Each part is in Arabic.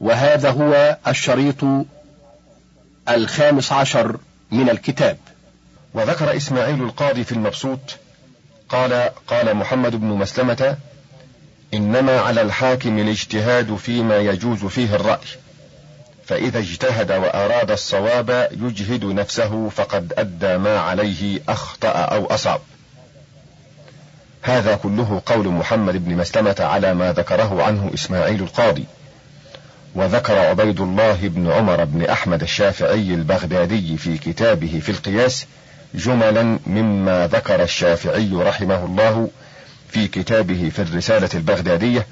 وهذا هو الشريط الخامس عشر من الكتاب. وذكر إسماعيل القاضي في المبسوط قال قال محمد بن مسلمة إنما على الحاكم الاجتهاد فيما يجوز فيه الرأي فإذا اجتهد وأراد الصواب يجهد نفسه فقد أدى ما عليه أخطأ أو أصاب. هذا كله قول محمد بن مسلمة على ما ذكره عنه إسماعيل القاضي. وذكر عبيد الله بن عمر بن أحمد الشافعي البغدادي في كتابه في القياس جملا مما ذكر الشافعي رحمه الله في كتابه في الرسالة البغدادية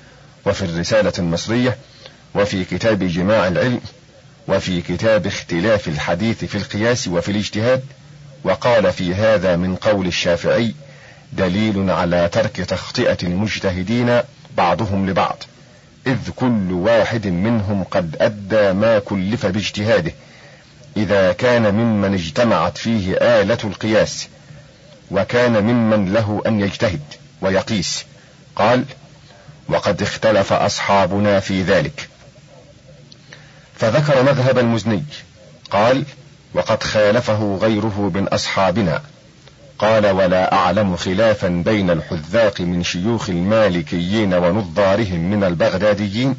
وفي الرسالة المصرية وفي كتاب جماع العلم وفي كتاب اختلاف الحديث في القياس وفي الاجتهاد وقال في هذا من قول الشافعي دليل على ترك تخطئة المجتهدين بعضهم لبعض. إذ كل واحد منهم قد أدى ما كلف باجتهاده إذا كان ممن اجتمعت فيه آلة القياس وكان ممن له أن يجتهد ويقيس. قال وقد اختلف أصحابنا في ذلك. فذكر مذهب المزني قال وقد خالفه غيره من أصحابنا. قال ولا أعلم خلافا بين الحذاق من شيوخ المالكيين ونظارهم من البغداديين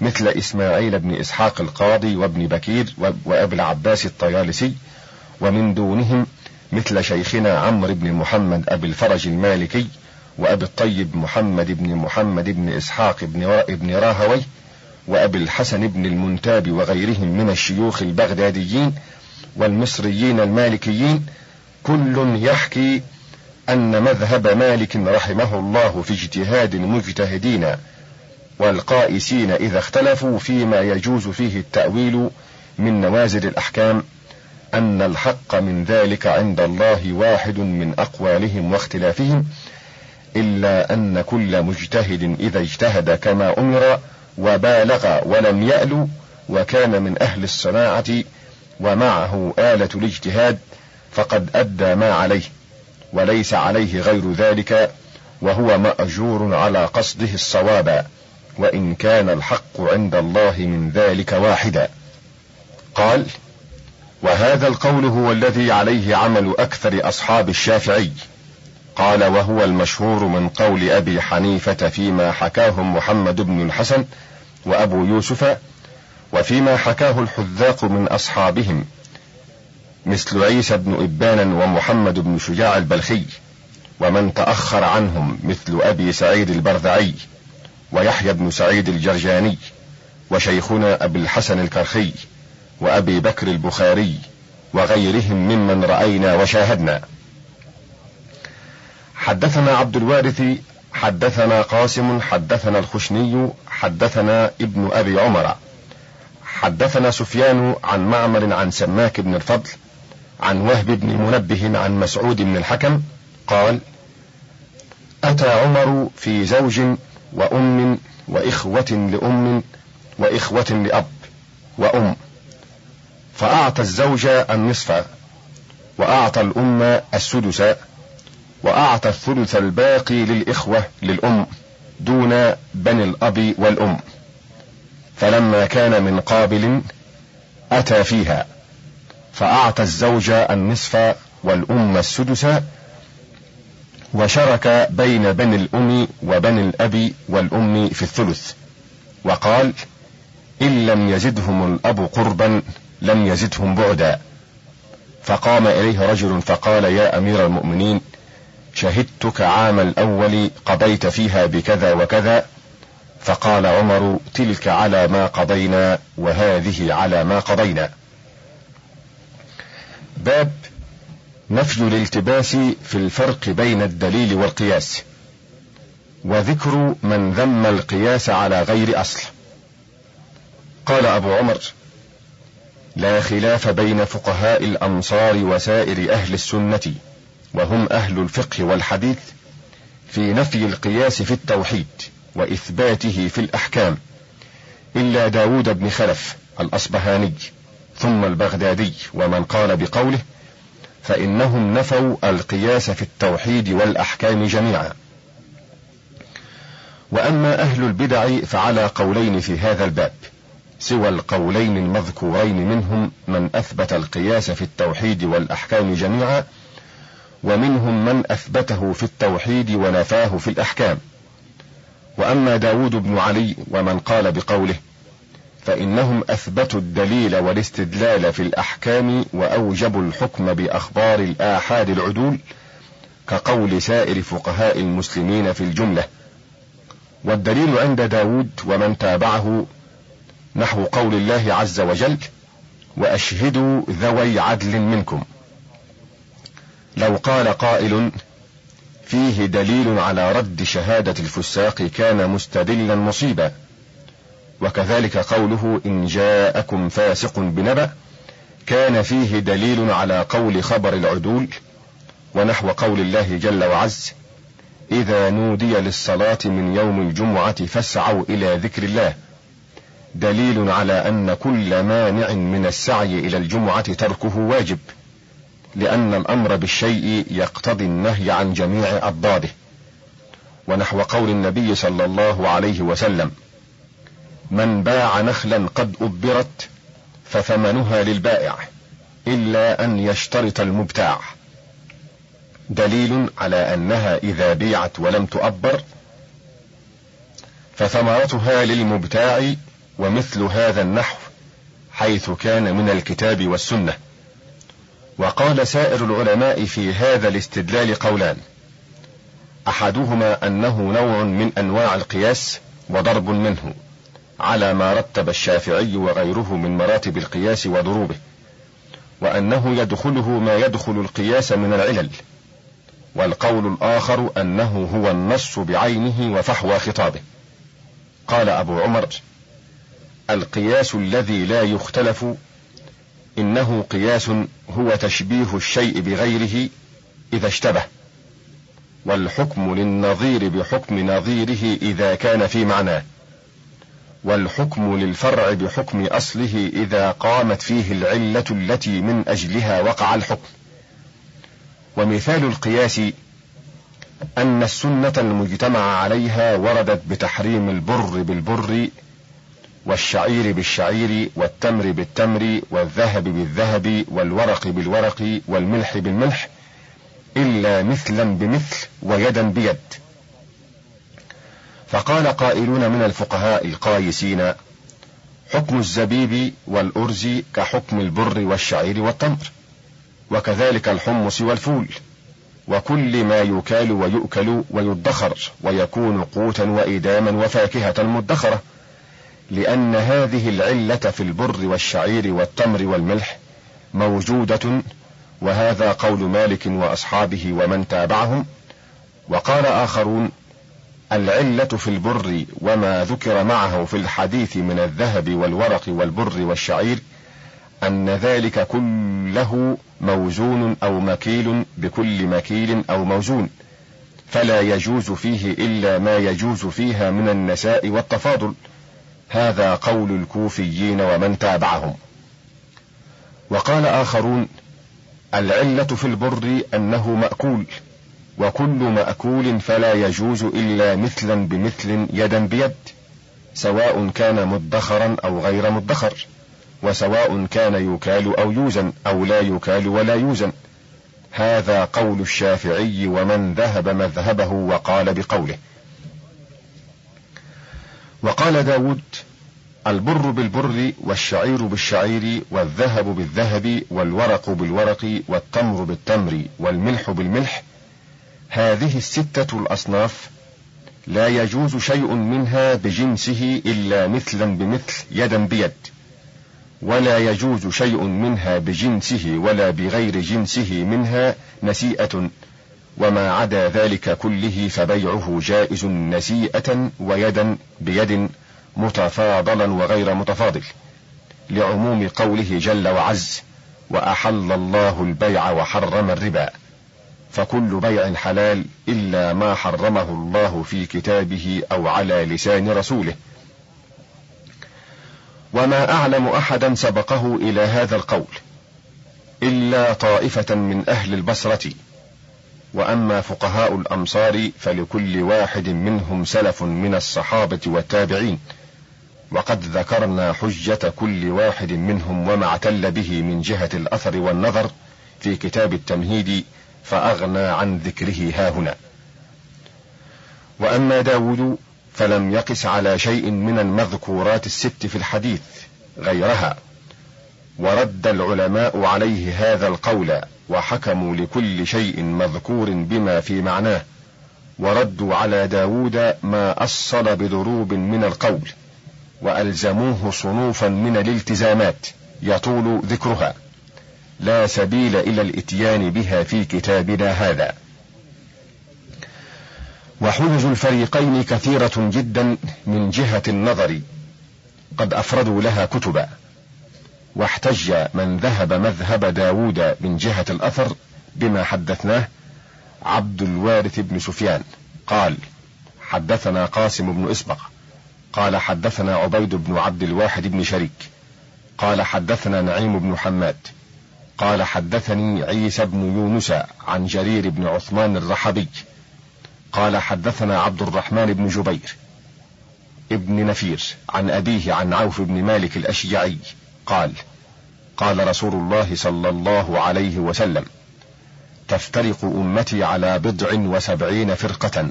مثل إسماعيل بن إسحاق القاضي وابن بكير وأبي العباس الطيالسي ومن دونهم مثل شيخنا عمرو بن محمد أبي الفرج المالكي وأبي الطيب محمد بن محمد بن إسحاق بن ابن راهوي وأبي الحسن بن المنتاب وغيرهم من الشيوخ البغداديين والمصريين المالكيين كل يحكي أن مذهب مالك رحمه الله في اجتهاد المجتهدين والقائسين إذا اختلفوا فيما يجوز فيه التأويل من نوازل الأحكام أن الحق من ذلك عند الله واحد من أقوالهم واختلافهم إلا أن كل مجتهد إذا اجتهد كما أمر وبالغ ولم يأل وكان من أهل الصناعة ومعه آلة الاجتهاد فقد أدى ما عليه وليس عليه غير ذلك وهو مأجور على قصده الصواب وإن كان الحق عند الله من ذلك واحدا. قال وهذا القول هو الذي عليه عمل أكثر أصحاب الشافعي. قال وهو المشهور من قول أبي حنيفة فيما حكاهم محمد بن الحسن وأبو يوسف وفيما حكاه الحذاق من أصحابهم. مثل عيسى بن إبان ومحمد بن شجاع البلخي ومن تأخر عنهم مثل أبي سعيد البرذعي ويحيى بن سعيد الجرجاني وشيخنا أبي الحسن الكرخي وأبي بكر البخاري وغيرهم ممن رأينا وشاهدنا. حدثنا عبد الوارث حدثنا قاسم حدثنا الخشني حدثنا ابن أبي عمر. حدثنا سفيان عن معمر عن سماك بن الفضل عن وهب بن منبه عن مسعود بن الحكم قال أتى عمر في زوج وأم وإخوة لأم وإخوة لأب وأم فأعطى الزوج النصف وأعطى الأم السدس وأعطى الثلث الباقي للإخوة للأم دون بني الأب والأم فلما كان من قابل أتى فيها. فأعطى الزوج النصف والأم السدس وشرك بين بني الأم وبني الأب والأم في الثلث. وقال إن لم يزدهم الأب قربا لم يزدهم بعدا. فقام إليه رجل فقال يا أمير المؤمنين شهدتك عام الأول قضيت فيها بكذا وكذا. فقال عمر تلك على ما قضينا وهذه على ما قضينا. باب نفي الالتباس في الفرق بين الدليل والقياس. وذكر من ذم القياس على غير أصل. قال أبو عمر لا خلاف بين فقهاء الامصار وسائر أهل السنة وهم أهل الفقه والحديث في نفي القياس في التوحيد وإثباته في الأحكام. إلا داود بن خلف الأصبهاني. ثم البغدادي ومن قال بقوله فإنهم نفوا القياس في التوحيد والأحكام جميعا. وأما أهل البدع فعلى قولين في هذا الباب سوى القولين المذكورين منهم من أثبت القياس في التوحيد والأحكام جميعا ومنهم من أثبته في التوحيد ونفاه في الأحكام. وأما داود بن علي ومن قال بقوله فإنهم أثبتوا الدليل والاستدلال في الأحكام وأوجبوا الحكم بأخبار الآحاد العدول كقول سائر فقهاء المسلمين في الجملة. والدليل عند داود ومن تابعه نحو قول الله عز وجل وأشهدوا ذوي عدل منكم لو قال قائل فيه دليل على رد شهادة الفساق كان مستدلا مصيبا وكذلك قوله إن جاءكم فاسق بنبأ كان فيه دليل على قول خبر العدول ونحو قول الله جل وعز إذا نودي للصلاة من يوم الجمعة فاسعوا إلى ذكر الله. دليل على أن كل مانع من السعي إلى الجمعة تركه واجب لأن الأمر بالشيء يقتضي النهي عن جميع أضداده ونحو قول النبي صلى الله عليه وسلم من باع نخلا قد أبرت فثمنها للبائع إلا أن يشترط المبتاع. دليل على أنها إذا بيعت ولم تؤبر فثمرتها للمبتاع ومثل هذا النحو حيث كان من الكتاب والسنة. وقال سائر العلماء في هذا الاستدلال قولان أحدهما أنه نوع من أنواع القياس وضرب منه. على ما رتب الشافعي وغيره من مراتب القياس وضروبه وأنه يدخله ما يدخل القياس من العلل والقول الآخر أنه هو النص بعينه وفحوى خطابه. قال أبو عمر القياس الذي لا يختلف إنه قياس هو تشبيه الشيء بغيره إذا اشتبه والحكم للنظير بحكم نظيره إذا كان في معناه. والحكم للفرع بحكم أصله إذا قامت فيه العلة التي من أجلها وقع الحكم. ومثال القياس أن السنة المجتمع عليها وردت بتحريم البر بالبر والشعير بالشعير والتمر بالتمر والذهب بالذهب والورق بالورق والملح بالملح إلا مثلا بمثل ويدا بيد. فقال قائلون من الفقهاء القايسين حكم الزبيب والأرز كحكم البر والشعير والتمر وكذلك الحمص والفول وكل ما يكال ويؤكل ويدخر ويكون قوتا وإداما وفاكهة مدخرة لأن هذه العلة في البر والشعير والتمر والملح موجودة وهذا قول مالك وأصحابه ومن تابعهم وقال آخرون العلة في البر وما ذكر معه في الحديث من الذهب والورق والبر والشعير أن ذلك كله موزون أو مكيل بكل مكيل أو موزون فلا يجوز فيه إلا ما يجوز فيها من النساء والتفاضل. هذا قول الكوفيين ومن تابعهم. وقال آخرون العلة في البر أنه مأكول وكل مأكول فلا يجوز إلا مثلا بمثل يدا بيد سواء كان مدخرا أو غير مدخر وسواء كان يكال أو يوزن أو لا يكال ولا يوزن. هذا قول الشافعي ومن ذهب مذهبه وقال بقوله. وقال داود البر بالبر والشعير بالشعير والذهب بالذهب والورق بالورق والتمر بالتمر والملح بالملح هذه الستة الأصناف لا يجوز شيء منها بجنسه إلا مثلا بمثل يدا بيد ولا يجوز شيء منها بجنسه ولا بغير جنسه منها نسيئة وما عدا ذلك كله فبيعه جائز نسيئة ويدا بيد متفاضلا وغير متفاضل لعموم قوله جل وعز وأحل الله البيع وحرم الربا فكل بيع حلال إلا ما حرمه الله في كتابه أو على لسان رسوله. وما أعلم أحدا سبقه إلى هذا القول إلا طائفة من أهل البصرة. وأما فقهاء الأمصار فلكل واحد منهم سلف من الصحابة والتابعين. وقد ذكرنا حجة كل واحد منهم وما اعتل به من جهة الأثر والنظر في كتاب التمهيد فأغنى عن ذكره ها هنا وأما داود فلم يقس على شيء من المذكورات الست في الحديث غيرها. ورد العلماء عليه هذا القول وحكموا لكل شيء مذكور بما في معناه. وردوا على داود ما أصل بضروب من القول وألزموه صنوفا من الالتزامات يطول ذكرها. لا سبيل إلى الإتيان بها في كتابنا هذا. وحجج الفريقين كثيرة جدا من جهة النظر. قد أفردوا لها كتبا. واحتج من ذهب مذهب داود من جهة الأثر بما حدثناه عبد الوارث بن سفيان. قال حدثنا قاسم بن إسبق. قال حدثنا عبيد بن عبد الواحد بن شريك. قال حدثنا نعيم بن حماد. قال حدثني عيسى بن يونس عن جرير بن عثمان الرحبي. قال حدثنا عبد الرحمن بن جبير ابن نفير عن أبيه عن عوف بن مالك الأشجعي قال قال رسول الله صلى الله عليه وسلم تفترق أمتي على بضع وسبعين فرقة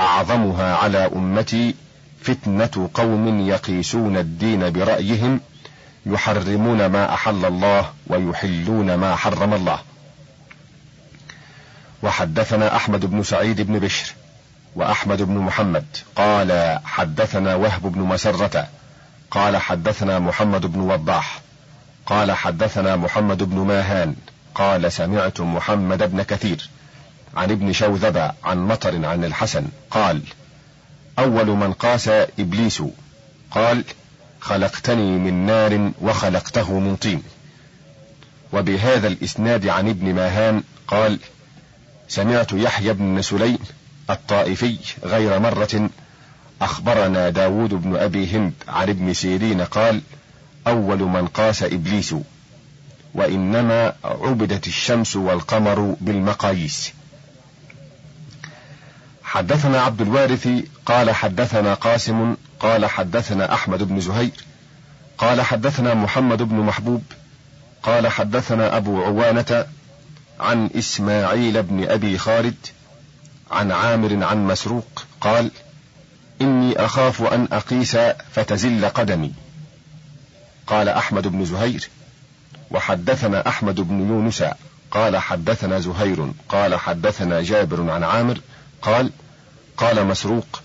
أعظمها على أمتي فتنة قوم يقيسون الدين برأيهم يحرمون ما أحل الله ويحلون ما حرم الله. وحدثنا أحمد بن سعيد بن بشر وأحمد بن محمد. قال حدثنا وهب بن مسرة. قال حدثنا محمد بن وضاح. قال حدثنا محمد بن ماهان. قال سمعت محمد بن كثير عن ابن شوذب عن مطر عن الحسن. قال أول من قاس إبليس. قال خلقتني من نار وخلقته من طين. وبهذا الإسناد عن ابن ماهان قال سمعت يحيى بن سليم الطائفي غير مرة أخبرنا داود بن أبي هند عن ابن سيرين قال أول من قاس إبليس وإنما عبدت الشمس والقمر بالمقاييس. حدثنا عبد الوارث قال حدثنا قاسم قال حدثنا أحمد بن زهير قال حدثنا محمد بن محبوب قال حدثنا أبو عوانة عن إسماعيل بن أبي خالد عن عامر عن مسروق قال إني أخاف أن أقيس فتزل قدمي. قال أحمد بن زهير وحدثنا أحمد بن يونس قال حدثنا زهير قال حدثنا جابر عن عامر قال قال مسروق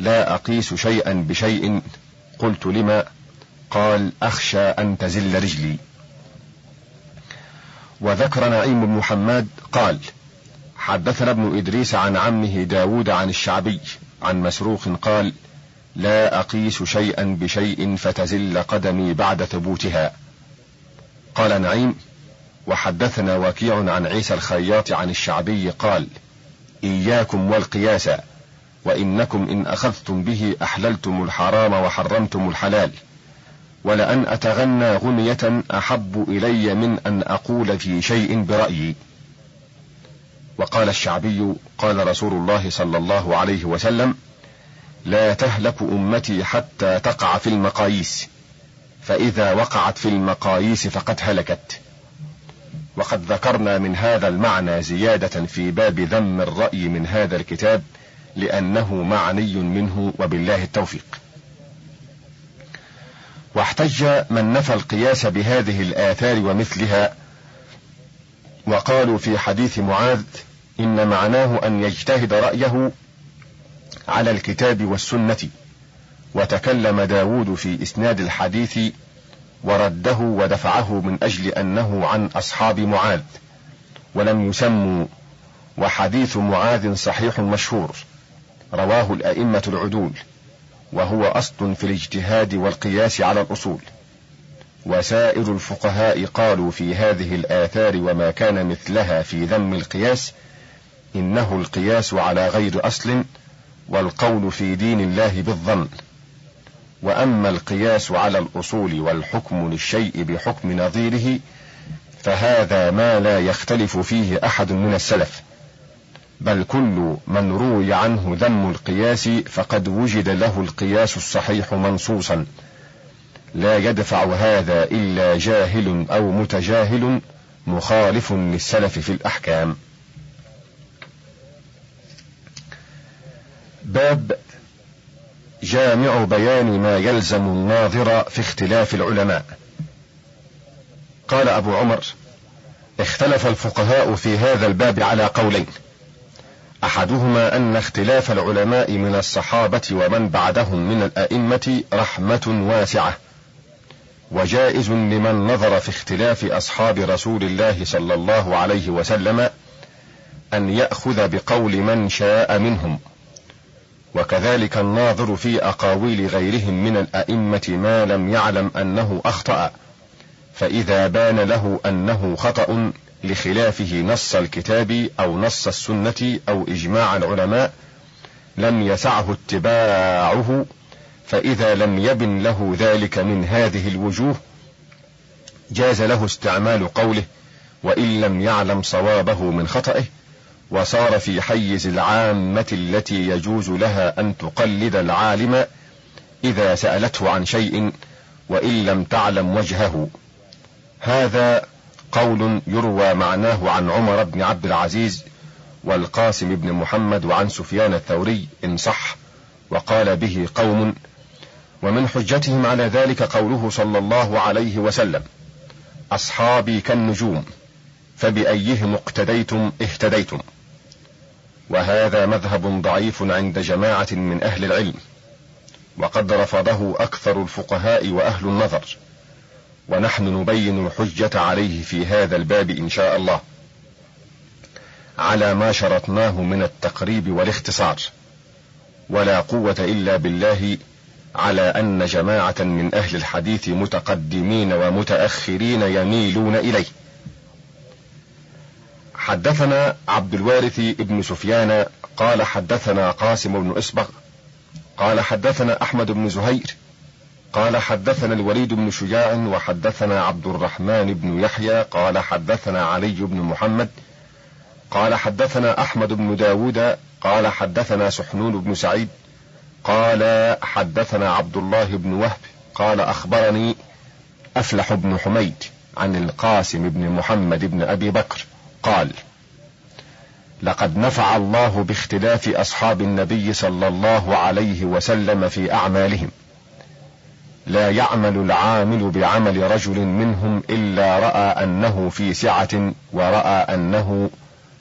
لا أقيس شيئا بشيء. قلت لما؟ قال أخشى أن تزل رجلي. وذكر نعيم بن حماد قال حدثنا ابن إدريس عن عمه داود عن الشعبي عن مسروق قال لا أقيس شيئا بشيء فتزل قدمي بعد ثبوتها. قال نعيم وحدثنا وكيع عن عيسى الخياط عن الشعبي قال إياكم والقياس. وإنكم إن أخذتم به أحللتم الحرام وحرمتم الحلال. ولأن أتغنى غنية أحب إلي من أن أقول في شيء برأيي. وقال الشعبي قال رسول الله صلى الله عليه وسلم لا تهلك أمتي حتى تقع في المقاييس فإذا وقعت في المقاييس فقد هلكت. وقد ذكرنا من هذا المعنى زيادة في باب ذم الرأي من هذا الكتاب لأنه معني منه وبالله التوفيق. واحتج من نفى القياس بهذه الآثار ومثلها وقالوا في حديث معاذ إن معناه أن يجتهد رأيه على الكتاب والسنة وتكلم داود في إسناد الحديث ورده ودفعه من أجل أنه عن أصحاب معاذ ولم يسموا وحديث معاذ صحيح مشهور رواه الأئمة العدول وهو أصل في الاجتهاد والقياس على الأصول. وسائر الفقهاء قالوا في هذه الآثار وما كان مثلها في ذم القياس إنه القياس على غير أصل والقول في دين الله بالظن. وأما القياس على الأصول والحكم للشيء بحكم نظيره فهذا ما لا يختلف فيه أحد من السلف. بل كل من روي عنه ذم القياس فقد وجد له القياس الصحيح منصوصا. لا يدفع هذا إلا جاهل أو متجاهل مخالف للسلف في الأحكام. باب جامع بيان ما يلزم الناظر في اختلاف العلماء. قال أبو عمر اختلف الفقهاء في هذا الباب على قولين. أحدهما أن اختلاف العلماء من الصحابة ومن بعدهم من الأئمة رحمة واسعة. وجائز لمن نظر في اختلاف أصحاب رسول الله صلى الله عليه وسلم أن يأخذ بقول من شاء منهم. وكذلك الناظر في أقاويل غيرهم من الأئمة ما لم يعلم أنه أخطأ فإذا بان له أنه خطأ لخلافه نص الكتاب أو نص السنة أو إجماع العلماء لم يسعه اتباعه فإذا لم يبن له ذلك من هذه الوجوه جاز له استعمال قوله وإن لم يعلم صوابه من خطئه وصار في حيز العامة التي يجوز لها أن تقلد العالم إذا سألته عن شيء وإن لم تعلم وجهه. هذا قول يروى معناه عن عمر بن عبد العزيز والقاسم بن محمد وعن سفيان الثوري إن صح وقال به قوم ومن حجتهم على ذلك قوله صلى الله عليه وسلم أصحابي كالنجوم فبأيهم اقتديتم اهتديتم. وهذا مذهب ضعيف عند جماعة من أهل العلم وقد رفضه أكثر الفقهاء وأهل النظر. ونحن نبين الحجة عليه في هذا الباب إن شاء الله. على ما شرطناه من التقريب والاختصار. ولا قوة إلا بالله على أن جماعة من أهل الحديث متقدمين ومتأخرين يميلون إليه. حدثنا عبد الوارث بن سفيان قال حدثنا قاسم بن اصبغ قال حدثنا أحمد بن زهير قال حدثنا الوليد بن شجاع وحدثنا عبد الرحمن بن يحيى قال حدثنا علي بن محمد قال حدثنا أحمد بن داود قال حدثنا سحنون بن سعيد قال حدثنا عبد الله بن وهب قال أخبرني أفلح بن حميد عن القاسم بن محمد بن أبي بكر قال لقد نفع الله باختلاف أصحاب النبي صلى الله عليه وسلم في أعمالهم لا يعمل العامل بعمل رجل منهم إلا رأى أنه في سعة ورأى أنه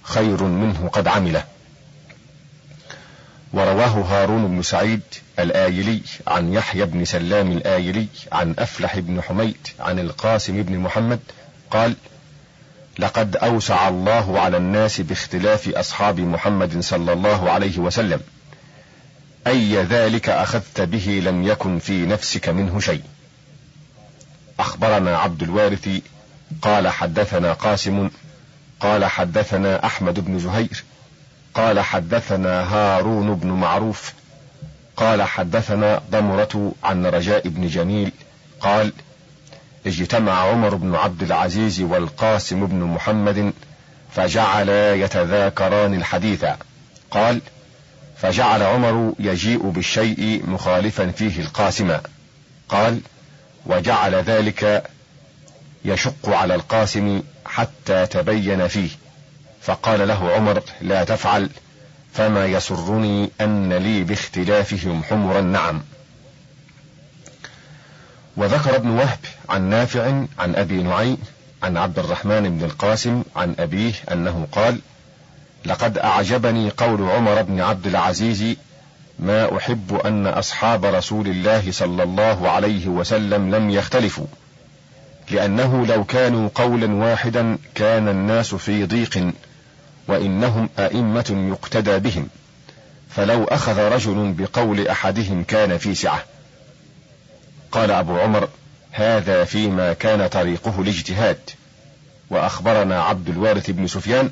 خير منه قد عمله. ورواه هارون بن سعيد الآيلي عن يحيى بن سلام الآيلي عن أفلح بن حميد عن القاسم بن محمد قال لقد أوسع الله على الناس باختلاف أصحاب محمد صلى الله عليه وسلم أي ذلك أخذت به لم يكن في نفسك منه شيء. أخبرنا عبد الوارث قال حدثنا قاسم قال حدثنا أحمد بن زهير قال حدثنا هارون بن معروف قال حدثنا ضمرة عن رجاء بن جميل قال اجتمع عمر بن عبد العزيز والقاسم بن محمد فجعلا يتذاكران الحديث. قال فجعل عمر يجيء بالشيء مخالفا فيه القاسم. قال وجعل ذلك يشق على القاسم حتى تبين فيه. فقال له عمر لا تفعل فما يسرني أن لي باختلافهم حمر النعم وذكر ابن وهب عن نافع عن أبي نعيم عن عبد الرحمن بن القاسم عن أبيه أنه قال لقد أعجبني قول عمر بن عبد العزيز ما أحب أن أصحاب رسول الله صلى الله عليه وسلم لم يختلفوا لأنه لو كانوا قولا واحدا كان الناس في ضيق وإنهم أئمة يقتدى بهم فلو أخذ رجل بقول أحدهم كان في سعة. قال أبو عمر هذا فيما كان طريقه الاجتهاد وأخبرنا عبد الوارث بن سفيان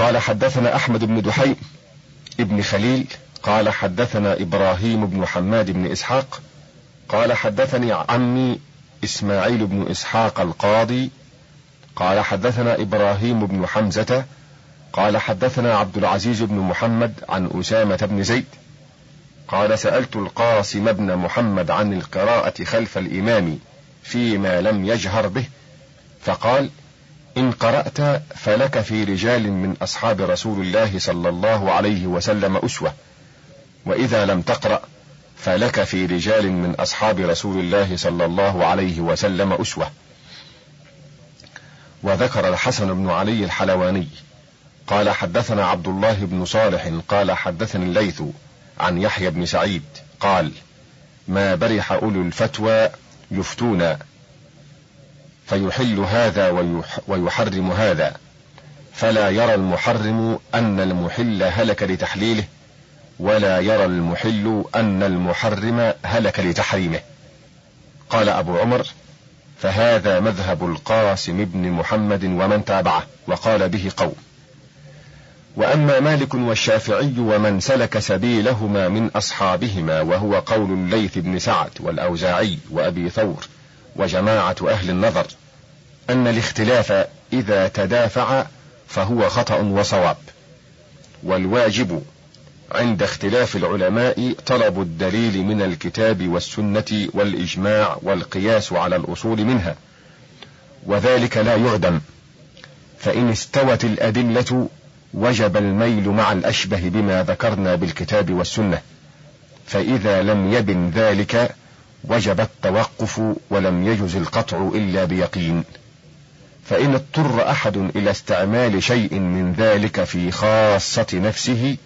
قال حدثنا أحمد بن دحيم ابن خليل قال حدثنا إبراهيم بن حماد بن إسحاق قال حدثني عمي إسماعيل بن إسحاق القاضي قال حدثنا إبراهيم بن حمزة قال حدثنا عبد العزيز بن محمد عن أسامة بن زيد قال سألت القاسم بن محمد عن القراءة خلف الإمام فيما لم يجهر به فقال إن قرأت فلك في رجال من أصحاب رسول الله صلى الله عليه وسلم أسوة وإذا لم تقرأ فلك في رجال من أصحاب رسول الله صلى الله عليه وسلم أسوة. وذكر الحسن بن علي الحلواني قال حدثنا عبد الله بن صالح قال حدثني الليث عن يحيى بن سعيد قال ما برح أولو الفتوى يفتون فيحل هذا ويحرم هذا. فلا يرى المحرم أن المحل هلك لتحليله ولا يرى المحل أن المحرم هلك لتحريمه. قال أبو عمر فهذا مذهب القاسم بن محمد ومن تابعه وقال به قوم. وأما مالك والشافعي ومن سلك سبيلهما من أصحابهما وهو قول الليث بن سعد والأوزاعي وأبي ثور. وجماعة أهل النظر أن الاختلاف إذا تدافع فهو خطأ وصواب. والواجب عند اختلاف العلماء طلب الدليل من الكتاب والسنة والإجماع والقياس على الأصول منها وذلك لا يعدم. فإن استوت الأدلة وجب الميل مع الأشبه بما ذكرنا بالكتاب والسنة فإذا لم يبن ذلك وجب التوقف ولم يجز القطع إلا بيقين. فإن اضطر أحد إلى استعمال شيء من ذلك في خاصة نفسه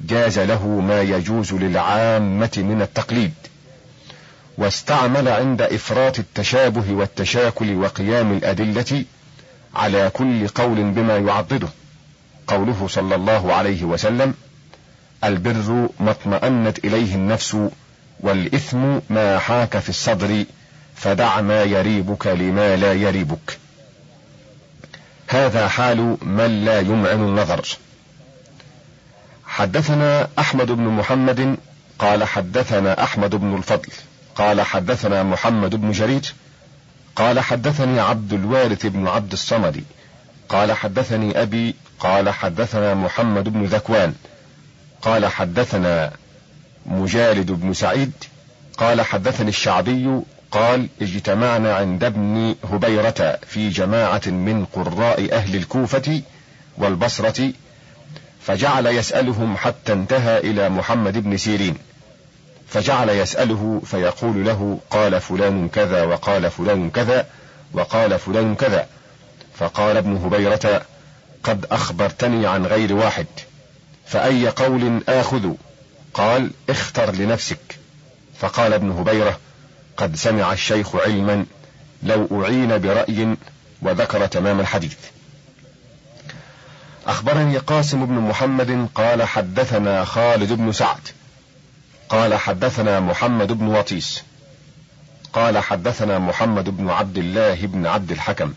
جاز له ما يجوز للعامة من التقليد. واستعمل عند إفراط التشابه والتشاكل وقيام الأدلة على كل قول بما يعضده. قوله صلى الله عليه وسلم البر ما اطمأنت إليه النفس والإثم ما حاك في الصدر فدع ما يريبك لما لا يريبك. هذا حال من لا يمعن النظر. حدثنا أحمد بن محمد قال حدثنا أحمد بن الفضل قال حدثنا محمد بن جرير قال حدثني عبد الوارث بن عبد الصمد قال حدثني أبي قال حدثنا محمد بن ذكوان قال حدثنا مجالد بن سعيد قال حدثني الشعبي قال اجتمعنا عند ابن هبيرة في جماعة من قراء أهل الكوفة والبصرة فجعل يسألهم حتى انتهى إلى محمد بن سيرين. فجعل يسأله فيقول له قال فلان كذا وقال فلان كذا وقال فلان كذا. فقال ابن هبيرة قد أخبرتني عن غير واحد فأي قول آخذ؟ قال اختر لنفسك. فقال ابن هبيرة قد سمع الشيخ علما لو أعين برأي وذكر تمام الحديث. أخبرني قاسم بن محمد قال حدثنا خالد بن سعد. قال حدثنا محمد بن وطيس. قال حدثنا محمد بن عبد الله بن عبد الحكم.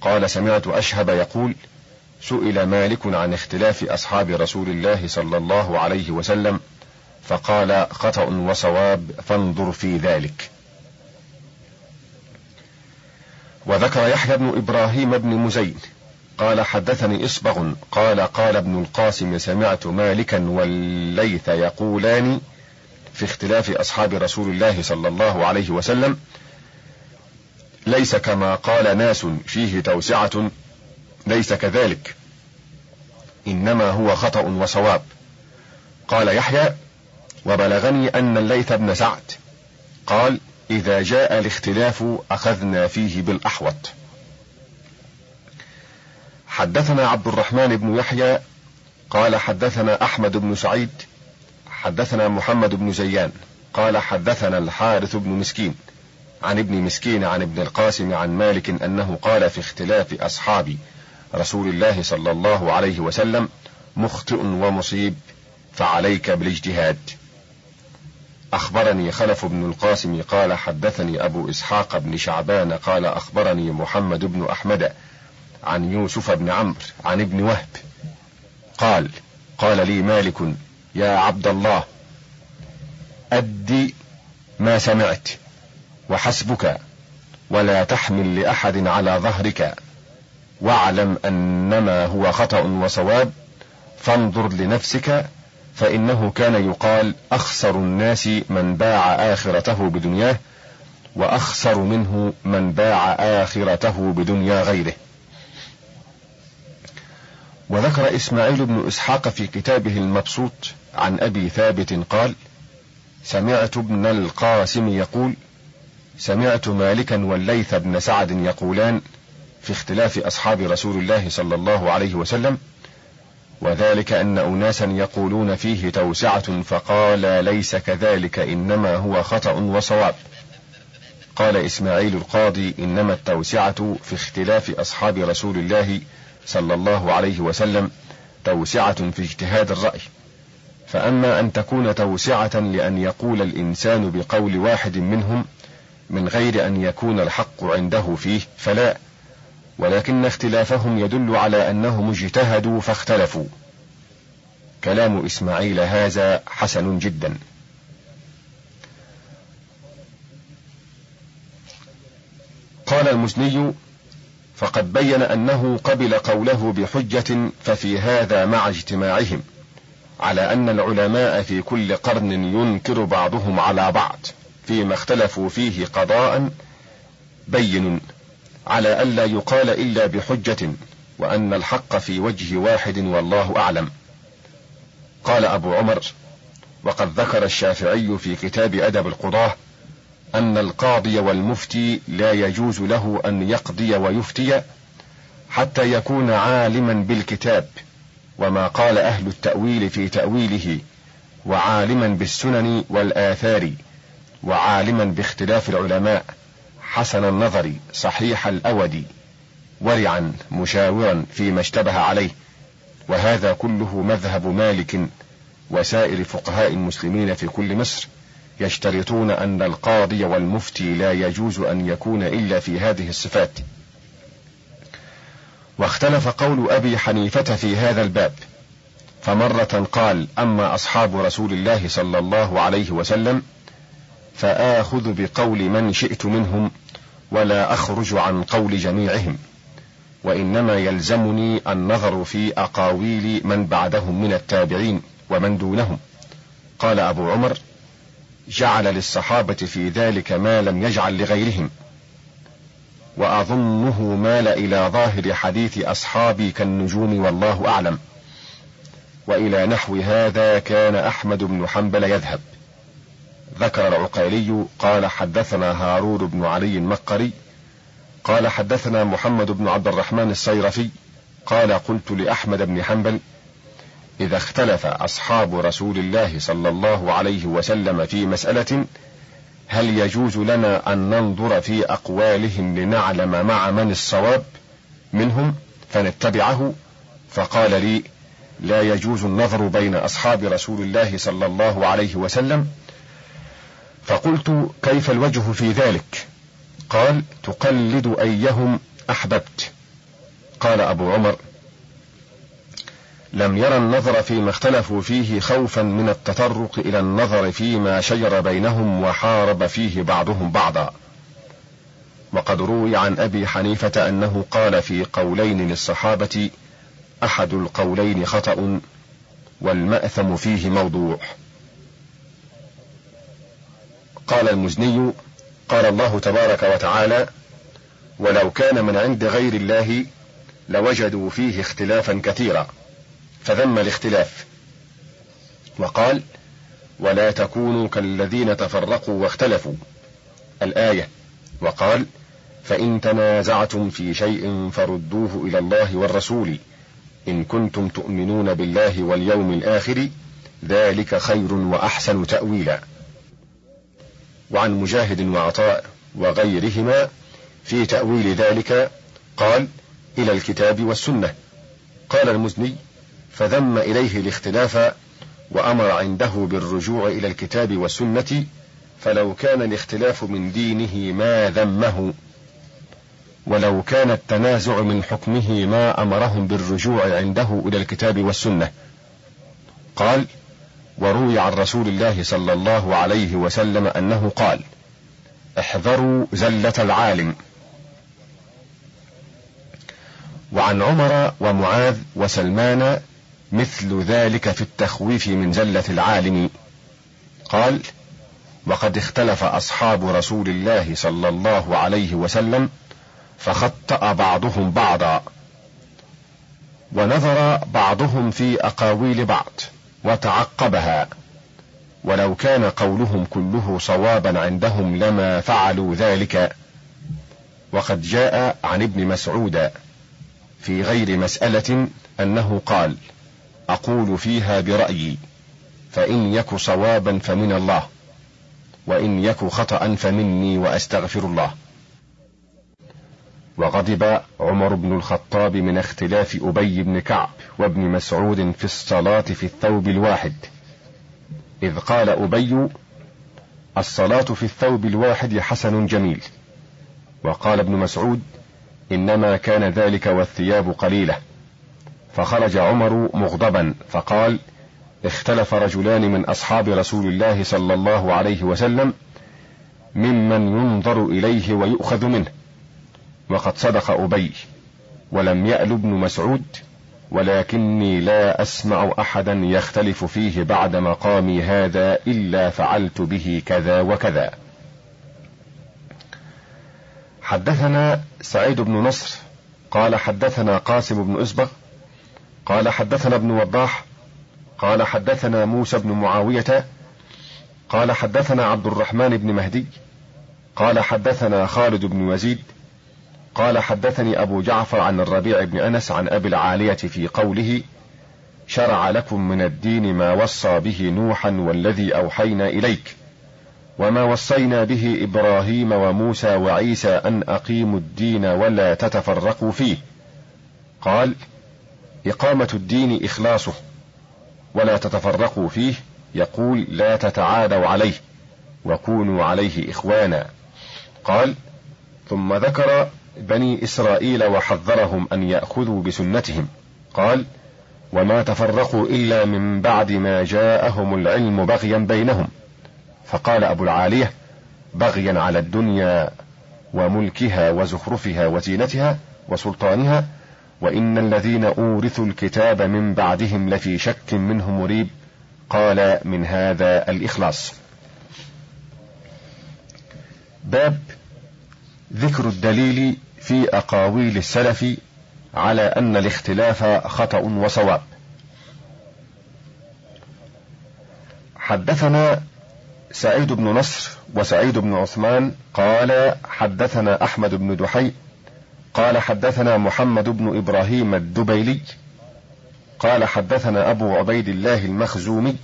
قال سمعت أشهب يقول سئل مالك عن اختلاف أصحاب رسول الله صلى الله عليه وسلم فقال خطأ وصواب فانظر في ذلك. وذكر يحيى بن إبراهيم بن مزين قال حدثني إصبغ قال قال ابن القاسم سمعت مالكا والليث يقولان في اختلاف أصحاب رسول الله صلى الله عليه وسلم ليس كما قال ناس فيه توسعة ليس كذلك. إنما هو خطأ وصواب. قال يحيى وبلغني أن الليث بن سعد قال إذا جاء الاختلاف أخذنا فيه بالأحوط. حدثنا عبد الرحمن بن يحيى قال حدثنا أحمد بن سعيد حدثنا محمد بن زيان قال حدثنا الحارث بن مسكين عن ابن مسكين عن ابن القاسم عن مالك أنه قال في اختلاف اصحاب رسول الله صلى الله عليه وسلم مخطئ ومصيب فعليك بالاجتهاد. أخبرني خلف بن القاسم قال حدثني أبو إسحاق بن شعبان قال أخبرني محمد بن أحمد عن يوسف بن عمرو عن ابن وهب. قال قال لي مالك يا عبد الله أدي ما سمعت وحسبك ولا تحمل لأحد على ظهرك. واعلم أنما هو خطأ وصواب فانظر لنفسك فإنه كان يقال أخسر الناس من باع آخرته بدنياه وأخسر منه من باع آخرته بدنيا غيره. وذكر إسماعيل بن إسحاق في كتابه المبسوط عن أبي ثابت قال سمعت ابن القاسم يقول سمعت مالكا والليث بن سعد يقولان في اختلاف أصحاب رسول الله صلى الله عليه وسلم وذلك أن اناسا يقولون فيه توسعة فقال ليس كذلك إنما هو خطأ وصواب. قال إسماعيل القاضي إنما التوسعة في اختلاف أصحاب رسول الله صلى الله عليه وسلم توسعة في اجتهاد الرأي. فأما أن تكون توسعة لأن يقول الإنسان بقول واحد منهم من غير أن يكون الحق عنده فيه فلا. ولكن اختلافهم يدل على أنهم اجتهدوا فاختلفوا. كلام إسماعيل هذا حسن جدا. قال المزني فقد بين أنه قبل قوله بحجة ففي هذا مع اجتماعهم على أن العلماء في كل قرن ينكر بعضهم على بعض فيما اختلفوا فيه قضاء بين. على الا يقال إلا بحجة وأن الحق في وجه واحد والله أعلم. قال أبو عمر وقد ذكر الشافعي في كتاب أدب القضاة أن القاضي والمفتي لا يجوز له أن يقضي ويفتي حتى يكون عالما بالكتاب وما قال أهل التأويل في تأويله وعالما بالسنن والآثار وعالما باختلاف العلماء. حسن النظر صحيح الأود ورعا مشاورا فيما اشتبه عليه. وهذا كله مذهب مالك وسائر فقهاء المسلمين في كل مصر يشترطون أن القاضي والمفتي لا يجوز أن يكون إلا في هذه الصفات. واختلف قول أبي حنيفة في هذا الباب. فمرة قال أما أصحاب رسول الله صلى الله عليه وسلم فآخذ بقول من شئت منهم ولا أخرج عن قول جميعهم وإنما يلزمني النظر في أقاويل من بعدهم من التابعين ومن دونهم. قال أبو عمر جعل للصحابة في ذلك ما لم يجعل لغيرهم وأظنه مال إلى ظاهر حديث أصحابي كالنجوم والله أعلم وإلى نحو هذا كان أحمد بن حنبل يذهب. ذكر العقيلي قال حدثنا هارون بن علي المقري قال حدثنا محمد بن عبد الرحمن الصيرفي قال قلت لأحمد بن حنبل إذا اختلف أصحاب رسول الله صلى الله عليه وسلم في مسألة هل يجوز لنا أن ننظر في أقوالهم لنعلم مع من الصواب منهم؟ فنتبعه. فقال لي لا يجوز النظر بين أصحاب رسول الله صلى الله عليه وسلم فقلت كيف الوجه في ذلك؟ قال تقلد أيهم أحببت. قال أبو عمر لم يرى النظر فيما اختلفوا فيه خوفا من التطرق إلى النظر فيما شجر بينهم وحارب فيه بعضهم بعضا. وقد روي عن أبي حنيفة أنه قال في قولين للصحابة أحد القولين خطأ والمأثم فيه موضوع. قال المزني قال الله تبارك وتعالى ولو كان من عند غير الله لوجدوا فيه اختلافا كثيرا. فذم الاختلاف. وقال ولا تكونوا كالذين تفرقوا واختلفوا. الآية. وقال فإن تنازعتم في شيء فردوه إلى الله والرسول. إن كنتم تؤمنون بالله واليوم الآخر ذلك خير وأحسن تاويلا. وعن مجاهد وعطاء وغيرهما في تأويل ذلك قال إلى الكتاب والسنة. قال المزني فذم إليه الاختلاف وأمر عنده بالرجوع إلى الكتاب والسنة فلو كان الاختلاف من دينه ما ذمه ولو كان التنازع من حكمه ما أمرهم بالرجوع عنده إلى الكتاب والسنة. قال وروي عن رسول الله صلى الله عليه وسلم أنه قال احذروا زلة العالم. وعن عمر ومعاذ وسلمان مثل ذلك في التخويف من زلة العالم. قال وقد اختلف أصحاب رسول الله صلى الله عليه وسلم فخطأ بعضهم بعضا ونظر بعضهم في أقاويل بعض. وتعقبها. ولو كان قولهم كله صوابا عندهم لما فعلوا ذلك. وقد جاء عن ابن مسعود في غير مسألة أنه قال أقول فيها برأيي فإن يك صوابا فمن الله وإن يك خطأ فمني وأستغفر الله. وغضب عمر بن الخطاب من اختلاف أبي بن كعب وابن مسعود في الصلاة في الثوب الواحد. إذ قال أبي الصلاة في الثوب الواحد حسن جميل. وقال ابن مسعود إنما كان ذلك والثياب قليلة. فخرج عمر مغضبا فقال اختلف رجلان من أصحاب رسول الله صلى الله عليه وسلم ممن ينظر إليه ويؤخذ منه. وقد صدق أبي ولم يأل ابن مسعود ولكني لا أسمع أحدا يختلف فيه بعد مقامي هذا إلا فعلت به كذا وكذا. حدثنا سعيد بن نصر قال حدثنا قاسم بن أسبغ قال حدثنا ابن وضاح قال حدثنا موسى بن معاوية قال حدثنا عبد الرحمن بن مهدي قال حدثنا خالد بن يزيد قال حدثني أبو جعفر عن الربيع بن أنس عن أبي العالية في قوله شرع لكم من الدين ما وصى به نوحا والذي أوحينا إليك وما وصينا به إبراهيم وموسى وعيسى أن أقيموا الدين ولا تتفرقوا فيه. قال إقامة الدين إخلاصه ولا تتفرقوا فيه يقول لا تتعادوا عليه وكونوا عليه إخوانا. قال ثم ذكر بني إسرائيل وحذرهم أن يأخذوا بسنتهم. قال وما تفرقوا إلا من بعد ما جاءهم العلم بغيا بينهم. فقال أبو العالية بغيا على الدنيا وملكها وزخرفها وزينتها وسلطانها وإن الذين أورثوا الكتاب من بعدهم لفي شك منه مريب. قال من هذا الإخلاص. باب ذكر الدليل في أقاويل السلف على أن الاختلاف خطأ وصواب. حدثنا سعيد بن نصر وسعيد بن عثمان قال حدثنا أحمد بن دحي قال حدثنا محمد بن إبراهيم الدبيلي قال حدثنا أبو عبيد الله المخزومي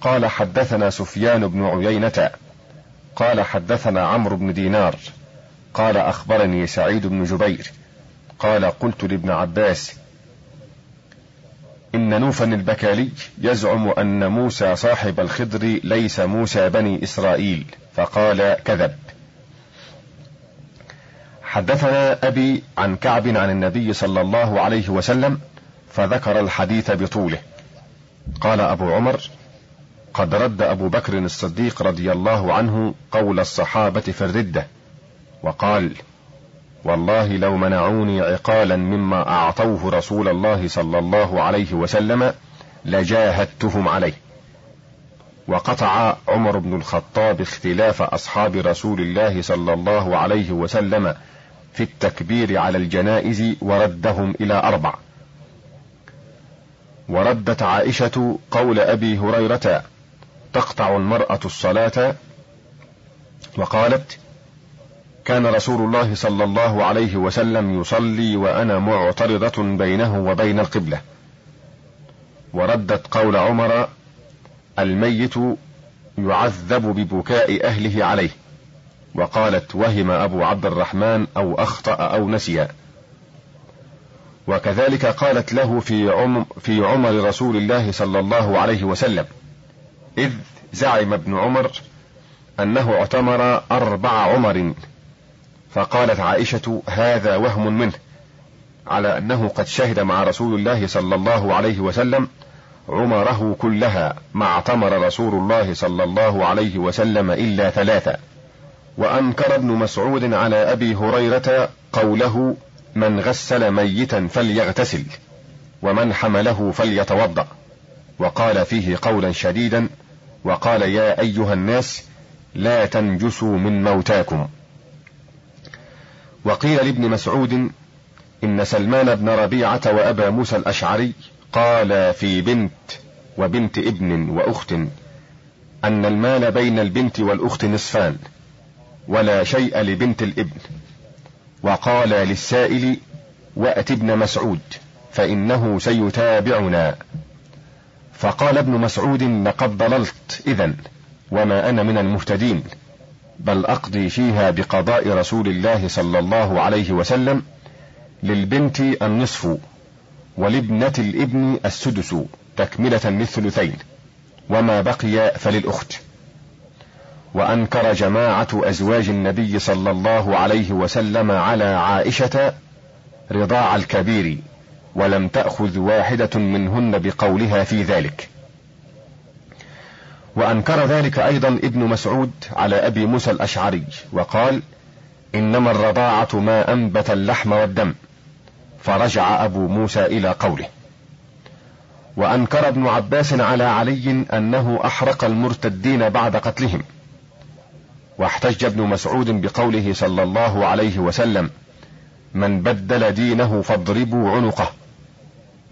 قال حدثنا سفيان بن عيينة قال حدثنا عمرو بن دينار قال أخبرني سعيد بن جبير. قال قلت لابن عباس إن نوفا البكالي يزعم أن موسى صاحب الخضر ليس موسى بني إسرائيل فقال كذب. حدثنا أبي عن كعب عن النبي صلى الله عليه وسلم فذكر الحديث بطوله. قال أبو عمر قد رد أبو بكر الصديق رضي الله عنه قول الصحابة في الردة. وقال والله لو منعوني عقالا مما أعطوه رسول الله صلى الله عليه وسلم لجاهدتهم عليه. وقطع عمر بن الخطاب اختلاف أصحاب رسول الله صلى الله عليه وسلم في التكبير على الجنائز وردهم إلى أربع. وردت عائشة قول أبي هريرة تقطع المرأة الصلاة وقالت كان رسول الله صلى الله عليه وسلم يصلي وأنا معترضة بينه وبين القبلة. وردت قول عمر الميت يعذب ببكاء أهله عليه. وقالت وهم أبو عبد الرحمن أو أخطأ أو نسي. وكذلك قالت له في عمر, في عمر رسول الله صلى الله عليه وسلم إذ زعم ابن عمر أنه اعتمر أربع عمر. فقالت عائشة هذا وهم منه. على أنه قد شهد مع رسول الله صلى الله عليه وسلم عمره كلها ما اعتمر رسول الله صلى الله عليه وسلم إلا ثلاثة. وأنكر ابن مسعود على أبي هريرة قوله من غسل ميتا فليغتسل ومن حمله فليتوضأ. وقال فيه قولا شديدا وقال يا أيها الناس لا تنجسوا من موتاكم. وقيل لابن مسعود إن سلمان بن ربيعة وأبا موسى الأشعري قال في بنت وبنت ابن وأخت أن المال بين البنت والأخت نصفان ولا شيء لبنت الابن. وقال للسائل وأت ابن مسعود فإنه سيتابعنا. فقال ابن مسعود لقد ضللت إذا وما أنا من المهتدين. بل أقضي فيها بقضاء رسول الله صلى الله عليه وسلم للبنت النصف ولابنة الابن السدس تكملة للثلثين وما بقي فللأخت. وأنكر جماعة أزواج النبي صلى الله عليه وسلم على عائشة رضاع الكبير ولم تأخذ واحدة منهن بقولها في ذلك. وأنكر ذلك أيضا ابن مسعود على أبي موسى الأشعري وقال إنما الرضاعة ما أنبت اللحم والدم. فرجع أبو موسى إلى قوله. وأنكر ابن عباس على علي أنه أحرق المرتدين بعد قتلهم. واحتج ابن مسعود بقوله صلى الله عليه وسلم من بدل دينه فاضربوا عنقه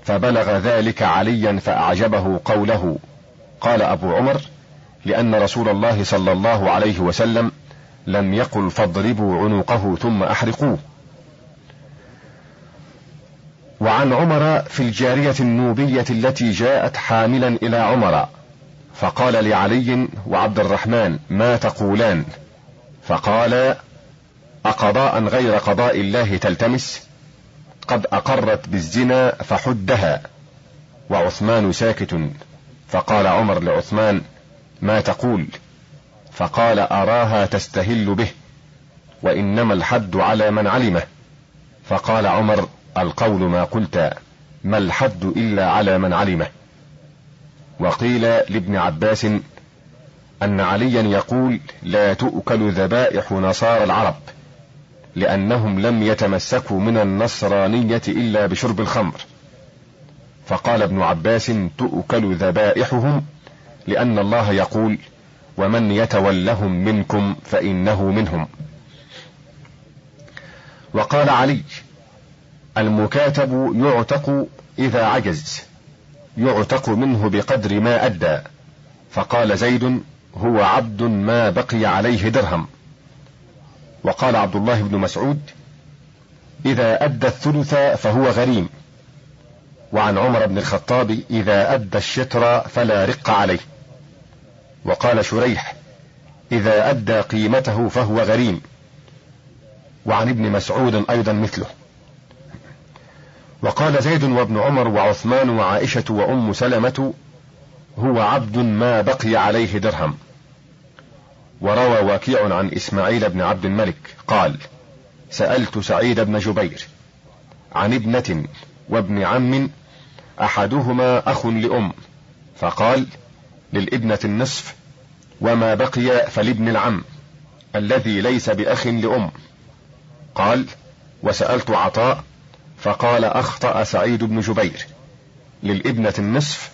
فبلغ ذلك عليا فأعجبه قوله قال أبو عمر لأن رسول الله صلى الله عليه وسلم لم يقل فاضربوا عنقه ثم أحرقوه. وعن عمر في الجارية النوبية التي جاءت حاملا إلى عمر فقال لعلي وعبد الرحمن ما تقولان؟ فقال أقضاء غير قضاء الله تلتمس قد أقرت بالزنا فحدها وعثمان ساكت فقال عمر لعثمان ما تقول؟ فقال أراها تستهل به وإنما الحد على من علمه. فقال عمر القول ما قلت ما الحد إلا على من علمه. وقيل لابن عباس أن عليا يقول لا تؤكل ذبائح نصارى العرب لأنهم لم يتمسكوا من النصرانية إلا بشرب الخمر. فقال ابن عباس تؤكل ذبائحهم لأن الله يقول ومن يتولهم منكم فإنه منهم. وقال علي المكاتب يعتق إذا عجز يعتق منه بقدر ما أدى. فقال زيد هو عبد ما بقي عليه درهم. وقال عبد الله بن مسعود إذا أدى الثلث فهو غريم. وعن عمر بن الخطاب إذا أدى الشطر فلا رق عليه. وقال شريح إذا أدى قيمته فهو غريم. وعن ابن مسعود أيضا مثله. وقال زيد وابن عمر وعثمان وعائشة وأم سلمة هو عبد ما بقي عليه درهم. وروى وكيع عن إسماعيل بن عبد الملك قال سألت سعيد بن جبير عن ابنة وابن عم أحدهما أخ لأم فقال للابنة النصف وما بقي فلابن العم الذي ليس بأخ لأم. قال وسألت عطاء فقال أخطأ سعيد بن جبير. للابنة النصف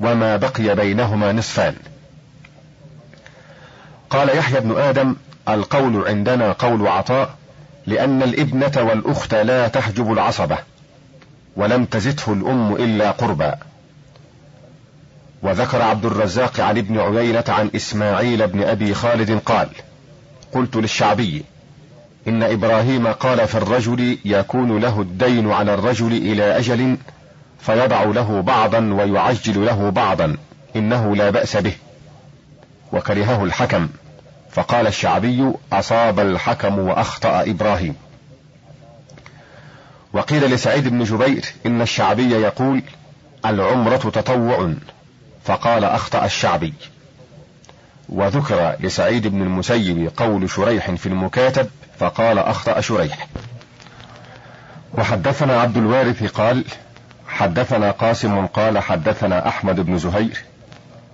وما بقي بينهما نصفان. قال يحيى بن آدم القول عندنا قول عطاء لأن الابنة والأخت لا تحجب العصبة. ولم تزته الأم إلا قربا. وذكر عبد الرزاق عن ابن عيينة عن إسماعيل بن أبي خالد قال قلت للشعبي إن إبراهيم قال في الرجل يكون له الدين على الرجل إلى أجل فيضع له بعضا ويعجل له بعضا إنه لا بأس به. وكرهه الحكم فقال الشعبي أصاب الحكم وأخطأ إبراهيم. وقيل لسعيد بن جبير إن الشعبي يقول العمرة تطوع فقال أخطأ الشعبي. وذكر لسعيد بن المسيب قول شريح في المكاتب فقال أخطأ شريح. وحدثنا عبد الوارث قال حدثنا قاسم قال حدثنا أحمد بن زهير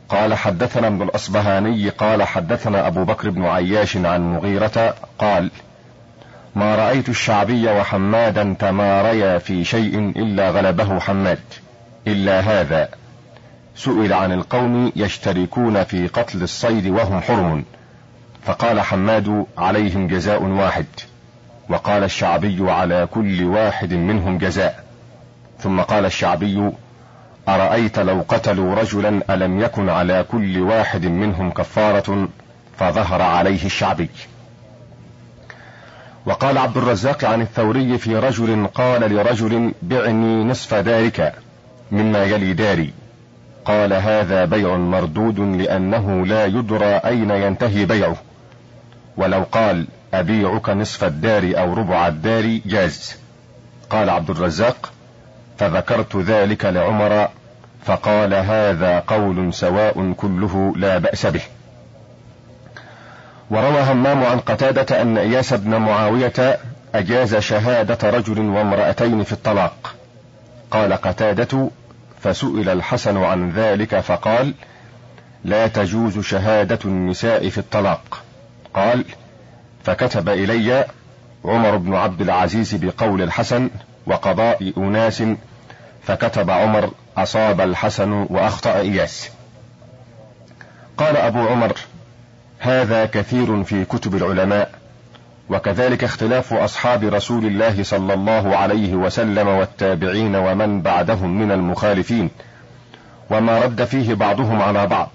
قال حدثنا ابن الأصبهاني قال حدثنا أبو بكر بن عياش عن مغيرة قال ما رأيت الشعبي وحمادا تماريا في شيء إلا غلبه حماد. إلا هذا. سئل عن القوم يشتركون في قتل الصيد وهم حرم. فقال حماد عليهم جزاء واحد. وقال الشعبي على كل واحد منهم جزاء. ثم قال الشعبي أرأيت لو قتلوا رجلا ألم يكن على كل واحد منهم كفارة؟ فظهر عليه الشعبي. وقال عبد الرزاق عن الثوري في رجل قال لرجل بعني نصف دارك مما يلي داري. قال هذا بيع مردود لأنه لا يدرى أين ينتهي بيعه. ولو قال أبيعك نصف الدار أو ربع الدار جاز. قال عبد الرزاق فذكرت ذلك لعمر فقال هذا قول سواء كله لا بأس به. وروى همام عن قتادة أن إياس بن معاوية أجاز شهادة رجل وامرأتين في الطلاق. قال قتادة فسئل الحسن عن ذلك فقال لا تجوز شهادة النساء في الطلاق. قال فكتب إلي عمر بن عبد العزيز بقول الحسن وقضاء أناس فكتب عمر أصاب الحسن وأخطأ إياس. قال أبو عمر هذا كثير في كتب العلماء وكذلك اختلاف أصحاب رسول الله صلى الله عليه وسلم والتابعين ومن بعدهم من المخالفين وما رد فيه بعضهم على بعض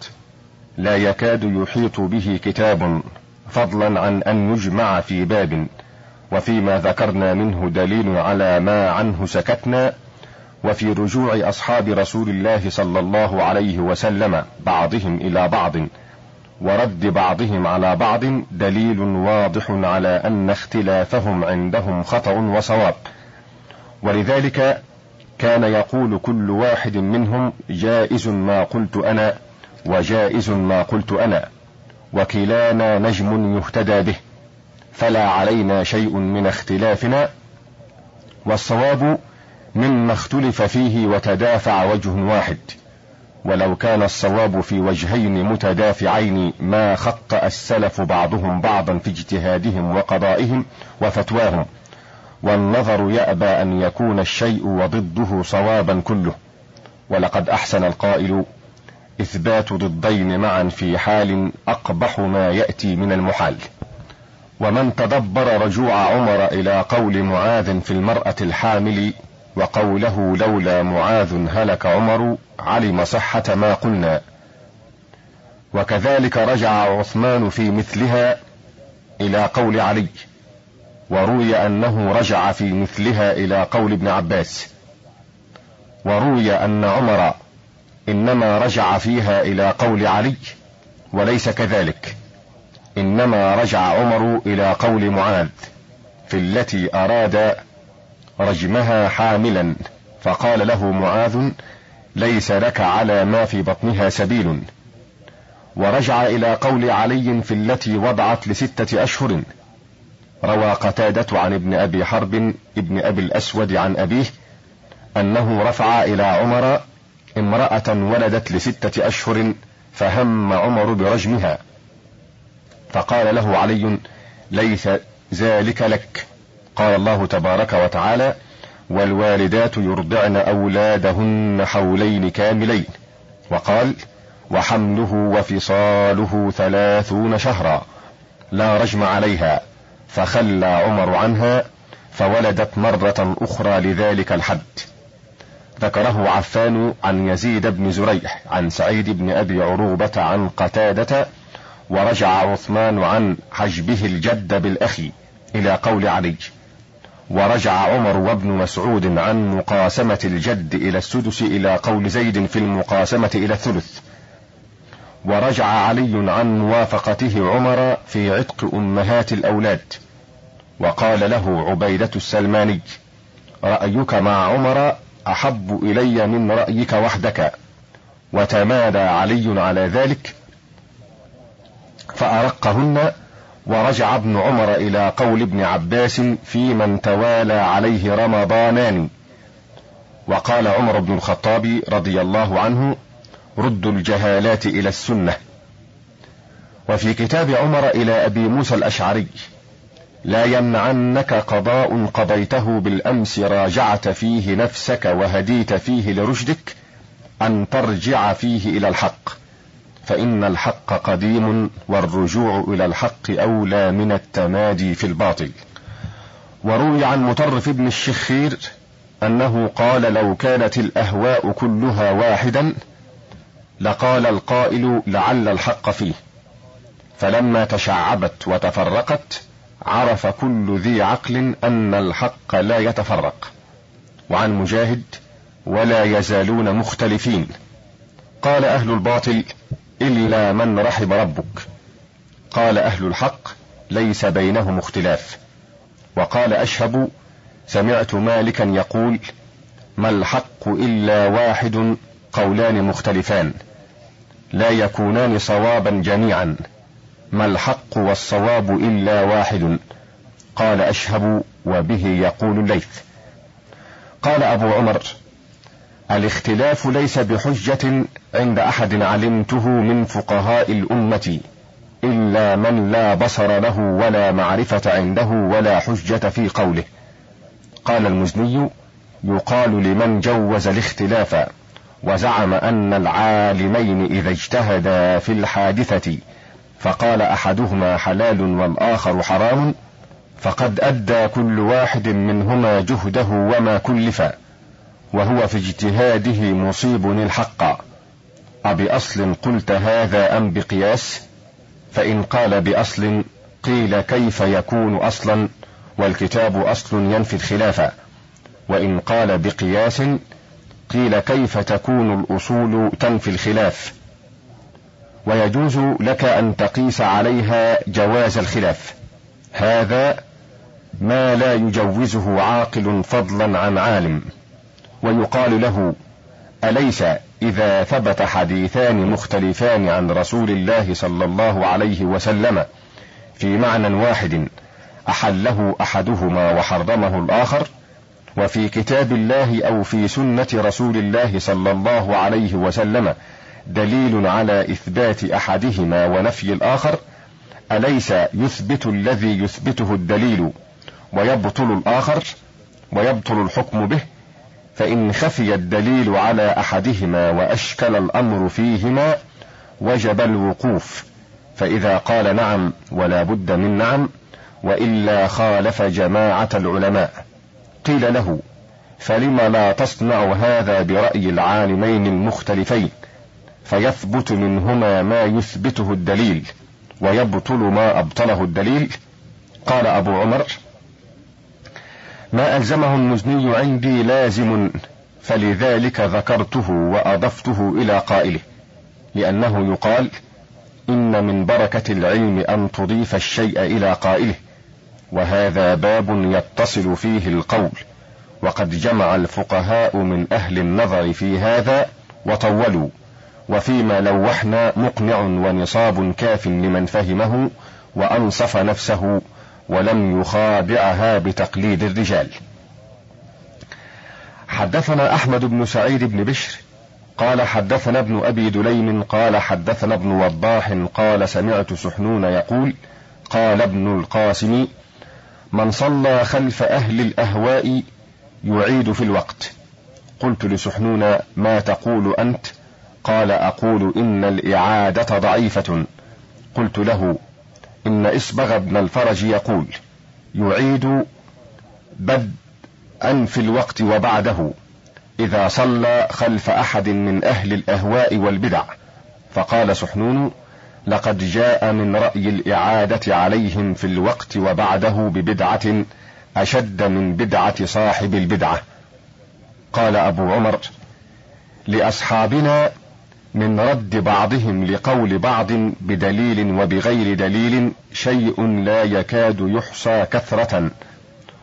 لا يكاد يحيط به كتاب فضلا عن أن يجمع في باب وفيما ذكرنا منه دليل على ما عنه سكتنا وفي رجوع أصحاب رسول الله صلى الله عليه وسلم بعضهم إلى بعض. ورد بعضهم على بعض دليل واضح على أن اختلافهم عندهم خطأ وصواب. ولذلك كان يقول كل واحد منهم جائز ما قلت أنا وجائز ما قلت أنا وكلانا نجم يهتدى به فلا علينا شيء من اختلافنا والصواب مما اختلف فيه وتدافع وجه واحد. ولو كان الصواب في وجهين متدافعين ما خطأ السلف بعضهم بعضا في اجتهادهم وقضائهم وفتواهم والنظر يأبى أن يكون الشيء وضده صوابا كله. ولقد أحسن القائل إثبات ضدين معا في حال أقبح ما يأتي من المحال. ومن تدبر رجوع عمر إلى قول معاذ في المرأة الحامل وقوله لولا معاذ هلك عمر علم صحة ما قلنا. وكذلك رجع عثمان في مثلها إلى قول علي وروي أنه رجع في مثلها إلى قول ابن عباس. وروي أن عمر إنما رجع فيها إلى قول علي وليس كذلك. إنما رجع عمر إلى قول معاذ في التي أراد رجمها حاملا. فقال له معاذ ليس لك على ما في بطنها سبيل. ورجع إلى قول علي في التي وضعت لستة أشهر. روى قتادة عن ابن أبي حرب ابن أبي الأسود عن أبيه أنه رفع إلى عمر امرأة ولدت لستة أشهر فهم عمر برجمها. فقال له علي ليس ذلك لك. قال الله تبارك وتعالى والوالدات يرضعن أولادهن حولين كاملين وقال وحمله وفصاله ثلاثون شهرا لا رجم عليها فخلى عمر عنها فولدت مرة أخرى لذلك الحد. ذكره عفان عن يزيد بن زريح عن سعيد بن أبي عروبة عن قتادة ورجع عثمان عن حجبه الجد بالأخي إلى قول علي. ورجع عمر وابن مسعود عن مقاسمة الجد إلى السدس إلى قول زيد في المقاسمة إلى الثلث. ورجع علي عن موافقته عمر في عتق أمهات الأولاد. وقال له عبيدة السلماني رأيك مع عمر أحب إلي من رأيك وحدك وتمادى علي على ذلك فأرقهن ورجع ابن عمر إلى قول ابن عباس في من توالى عليه رمضانان. وقال عمر بن الخطاب رضي الله عنه ردوا الجهالات إلى السنة. وفي كتاب عمر إلى أبي موسى الأشعري لا يمنعنك قضاء قضيته بالأمس راجعت فيه نفسك وهديت فيه لرشدك أن ترجع فيه إلى الحق. فإن الحق قديم والرجوع إلى الحق أولى من التمادي في الباطل. وروي عن مطرف بن الشخير أنه قال لو كانت الأهواء كلها واحدا لقال القائل لعل الحق فيه. فلما تشعبت وتفرقت عرف كل ذي عقل أن الحق لا يتفرق. وعن مجاهد ولا يزالون مختلفين. قال أهل الباطل إلا من رحم ربك. قال أهل الحق ليس بينهم اختلاف. وقال أشهب سمعت مالكا يقول ما الحق إلا واحد قولان مختلفان. لا يكونان صوابا جميعا. ما الحق والصواب إلا واحد. قال أشهب وبه يقول الليث. قال أبو عمر الاختلاف ليس بحجة عند أحد علمته من فقهاء الأمة إلا من لا بصر له ولا معرفة عنده ولا حجة في قوله. قال المزني يقال لمن جوز الاختلاف وزعم أن العالمين إذا اجتهدا في الحادثة فقال أحدهما حلال والآخر حرام فقد أدى كل واحد منهما جهده وما كلف وهو في اجتهاده مصيب الحق. أبأصل قلت هذا أم بقياس؟ فإن قال بأصل قيل كيف يكون أصلا؟ والكتاب أصل ينفي الخلاف. وإن قال بقياس قيل كيف تكون الأصول تنفي الخلاف؟ ويجوز لك أن تقيس عليها جواز الخلاف. هذا ما لا يجوزه عاقل فضلا عن عالم. ويقال له أليس إذا ثبت حديثان مختلفان عن رسول الله صلى الله عليه وسلم في معنى واحد أحله أحدهما وحرمه الآخر وفي كتاب الله أو في سنة رسول الله صلى الله عليه وسلم دليل على إثبات أحدهما ونفي الآخر أليس يثبت الذي يثبته الدليل ويبطل الآخر ويبطل الحكم به؟ فإن خفي الدليل على أحدهما وأشكل الأمر فيهما وجب الوقوف. فإذا قال نعم ولا بد من نعم وإلا خالف جماعة العلماء. قيل له فلم لا تصنع هذا برأي العالمين المختلفين؟ فيثبت منهما ما يثبته الدليل ويبطل ما أبطله الدليل؟ قال أبو عمر ما ألزمه المزني عندي لازم فلذلك ذكرته وأضفته إلى قائله لأنه يقال إن من بركة العلم أن تضيف الشيء إلى قائله وهذا باب يتصل فيه القول وقد جمع الفقهاء من أهل النظر في هذا وطولوا وفيما لوحنا مقنع ونصاب كاف لمن فهمه وأنصف نفسه ولم يخادعها بتقليد الرجال. حدثنا أحمد بن سعيد بن بشر قال حدثنا ابن أبي دليم قال حدثنا ابن وضاح قال سمعت سحنون يقول قال ابن القاسم من صلى خلف أهل الأهواء يعيد في الوقت. قلت لسحنون ما تقول أنت؟ قال أقول إن الإعادة ضعيفة. قلت له إن إصبغ بن الفرج يقول يعيد بدءا في الوقت وبعده إذا صلى خلف أحد من أهل الأهواء والبدع. فقال سحنون لقد جاء من رأي الإعادة عليهم في الوقت وبعده ببدعة أشد من بدعة صاحب البدعة. قال أبو عمر لأصحابنا من رد بعضهم لقول بعض بدليل وبغير دليل شيء لا يكاد يحصى كثرة.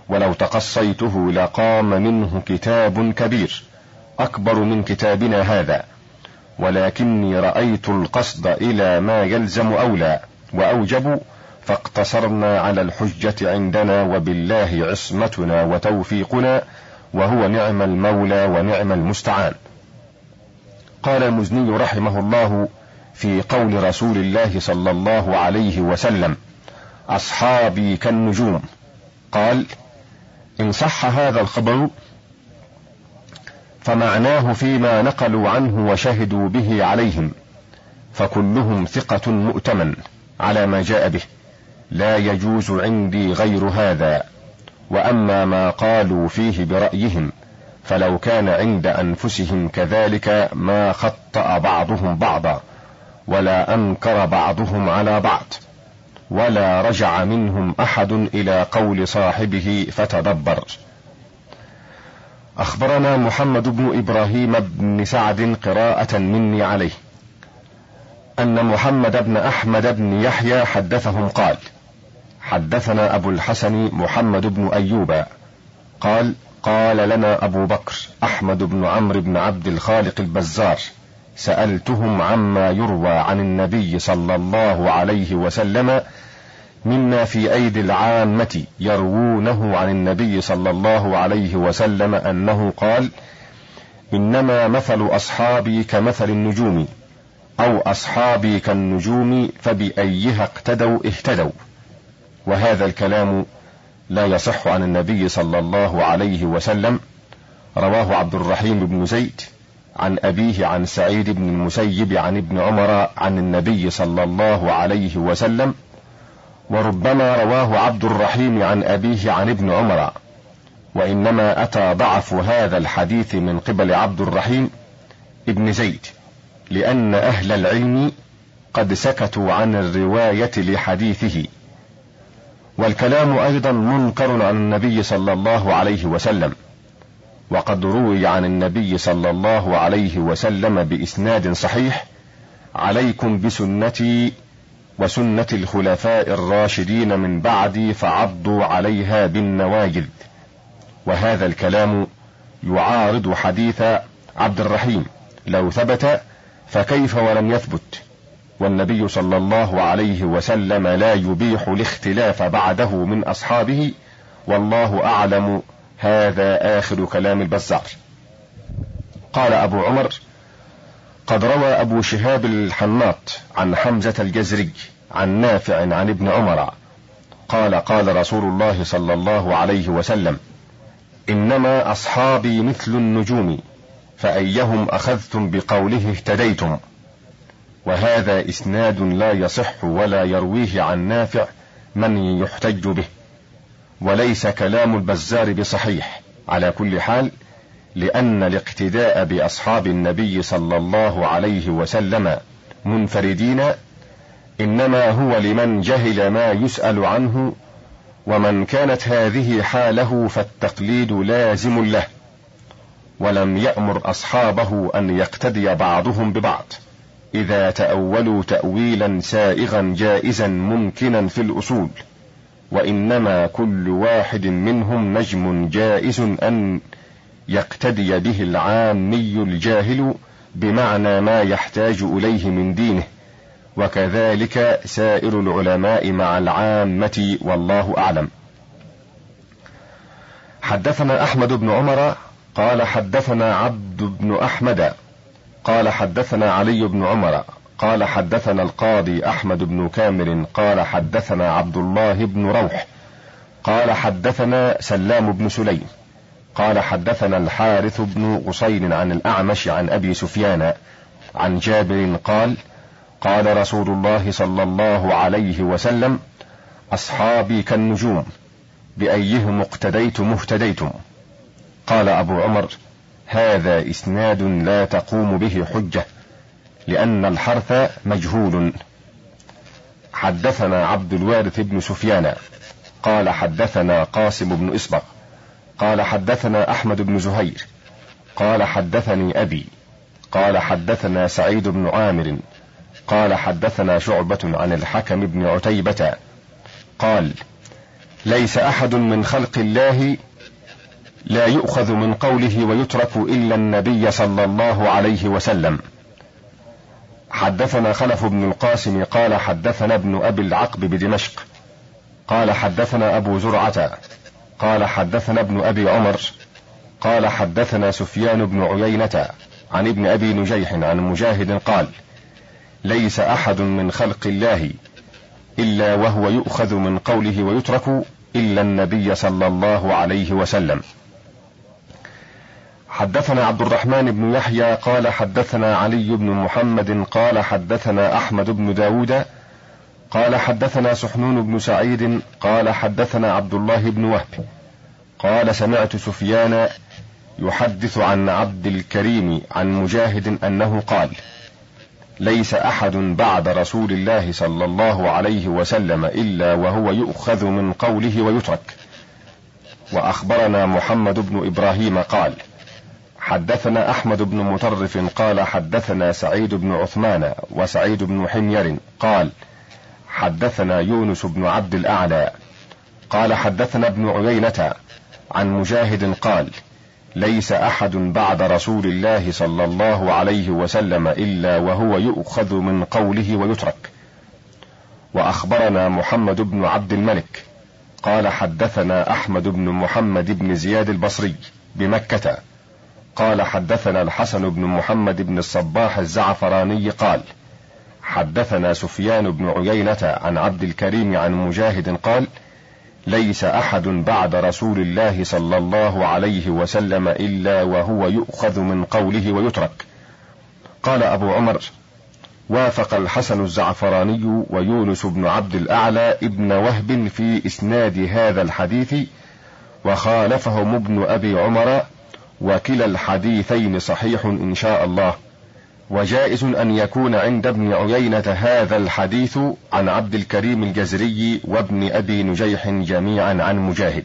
ولو تقصيته لقام منه كتاب كبير. أكبر من كتابنا هذا. ولكني رأيت القصد إلى ما يلزم أولى. وأوجب فاقتصرنا على الحجة عندنا وبالله عصمتنا وتوفيقنا. وهو نعم المولى ونعم المستعان. قال المزني رحمه الله في قول رسول الله صلى الله عليه وسلم أصحابي كالنجوم قال إن صح هذا الخبر فمعناه فيما نقلوا عنه وشهدوا به عليهم فكلهم ثقة مؤتمن على ما جاء به لا يجوز عندي غير هذا وأما ما قالوا فيه برأيهم فلو كان عند أنفسهم كذلك ما خطأ بعضهم بعضا ولا أنكر بعضهم على بعض ولا رجع منهم أحد إلى قول صاحبه فتدبر. أخبرنا محمد بن إبراهيم بن سعد قراءة مني عليه أن محمد بن أحمد بن يحيى حدثهم قال حدثنا أبو الحسن محمد بن أيوب قال قال لنا أبو بكر أحمد بن عمرو بن عبد الخالق البزار سألتهم عما يروى عن النبي صلى الله عليه وسلم مما في أيدي العامة يروونه عن النبي صلى الله عليه وسلم أنه قال إنما مثل أصحابي كمثل النجوم أو أصحابي كالنجوم فبأيها اقتدوا اهتدوا. وهذا الكلام لا يصح عن النبي صلى الله عليه وسلم رواه عبد الرحيم بن زيد عن أبيه عن سعيد بن المسيب عن ابن عمر عن النبي صلى الله عليه وسلم وربما رواه عبد الرحيم عن أبيه عن ابن عمر وإنما أتى ضعف هذا الحديث من قبل عبد الرحيم ابن زيد لأن أهل العلم قد سكتوا عن الرواية لحديثه. والكلام أيضا منكر عن النبي صلى الله عليه وسلم. وقد روي عن النبي صلى الله عليه وسلم بإسناد صحيح عليكم بسنتي وسنة الخلفاء الراشدين من بعدي فعضوا عليها بالنواجذ وهذا الكلام يعارض حديث عبد الرحيم لو ثبت فكيف ولم يثبت؟ والنبي صلى الله عليه وسلم لا يبيح الاختلاف بعده من أصحابه والله أعلم. هذا آخر كلام البزار. قال أبو عمر قد روى أبو شهاب الحناط عن حمزة الجزري عن نافع عن ابن عمر. قال قال رسول الله صلى الله عليه وسلم إنما أصحابي مثل النجوم فأيهم أخذتم بقوله اهتديتم. وهذا إسناد لا يصح ولا يرويه عن نافع من يحتج به وليس كلام البزار بصحيح. على كل حال لأن الاقتداء بأصحاب النبي صلى الله عليه وسلم منفردين إنما هو لمن جهل ما يسأل عنه ومن كانت هذه حاله فالتقليد لازم له ولم يأمر أصحابه أن يقتدي بعضهم ببعض. إذا تأولوا تاويلا سائغا جائزا ممكنا في الأصول وإنما كل واحد منهم نجم جائز أن يقتدي به العامي الجاهل بمعنى ما يحتاج إليه من دينه. وكذلك سائر العلماء مع العامة والله أعلم. حدثنا أحمد بن عمر قال حدثنا عبد بن أحمد قال حدثنا علي بن عمر قال حدثنا القاضي أحمد بن كامل قال حدثنا عبد الله بن روح قال حدثنا سلام بن سليم قال حدثنا الحارث بن غصين عن الأعمش عن أبي سفيان عن جابر قال قال رسول الله صلى الله عليه وسلم أصحابي كالنجوم بأيهم اقتديتم اهتديتم. قال أبو عمر هذا إسناد لا تقوم به حجة لأن الحرف مجهول. حدثنا عبد الوارث بن سفيان قال حدثنا قاسم بن اصبغ قال حدثنا أحمد بن زهير قال حدثني أبي قال حدثنا سعيد بن عامر قال حدثنا شعبة عن الحكم بن عتيبة قال ليس أحد من خلق الله لا يؤخذ من قوله ويترك إلا النبي صلى الله عليه وسلم. حدثنا خلف بن القاسم قال حدثنا ابن أبي العقب بدمشق. قال حدثنا أبو زرعة. قال حدثنا ابن أبي عمر. قال حدثنا سفيان بن عيينة عن ابن أبي نجيح عن مجاهد قال ليس أحد من خلق الله إلا وهو يؤخذ من قوله ويترك إلا النبي صلى الله عليه وسلم. حدثنا عبد الرحمن بن يحيى قال حدثنا علي بن محمد قال حدثنا أحمد بن داود قال حدثنا سحنون بن سعيد قال حدثنا عبد الله بن وهب قال سمعت سفيان يحدث عن عبد الكريم عن مجاهد أنه قال ليس أحد بعد رسول الله صلى الله عليه وسلم إلا وهو يؤخذ من قوله ويترك. وأخبرنا محمد بن إبراهيم قال حدثنا أحمد بن مطرف قال حدثنا سعيد بن عثمان وسعيد بن حمير قال حدثنا يونس بن عبد الأعلى قال حدثنا ابن عيينة عن مجاهد قال ليس أحد بعد رسول الله صلى الله عليه وسلم إلا وهو يؤخذ من قوله ويترك. وأخبرنا محمد بن عبد الملك قال حدثنا أحمد بن محمد بن زياد البصري بمكة قال حدثنا الحسن بن محمد بن الصباح الزعفراني قال حدثنا سفيان بن عيينة عن عبد الكريم عن مجاهد قال ليس أحد بعد رسول الله صلى الله عليه وسلم إلا وهو يؤخذ من قوله ويترك. قال أبو عمر وافق الحسن الزعفراني ويونس بن عبد الأعلى ابن وهب في إسناد هذا الحديث وخالفهم ابن أبي عمر وكلا الحديثين صحيح إن شاء الله. وجائز أن يكون عند ابن عيينة هذا الحديث عن عبد الكريم الجزري وابن أبي نجيح جميعا عن مجاهد.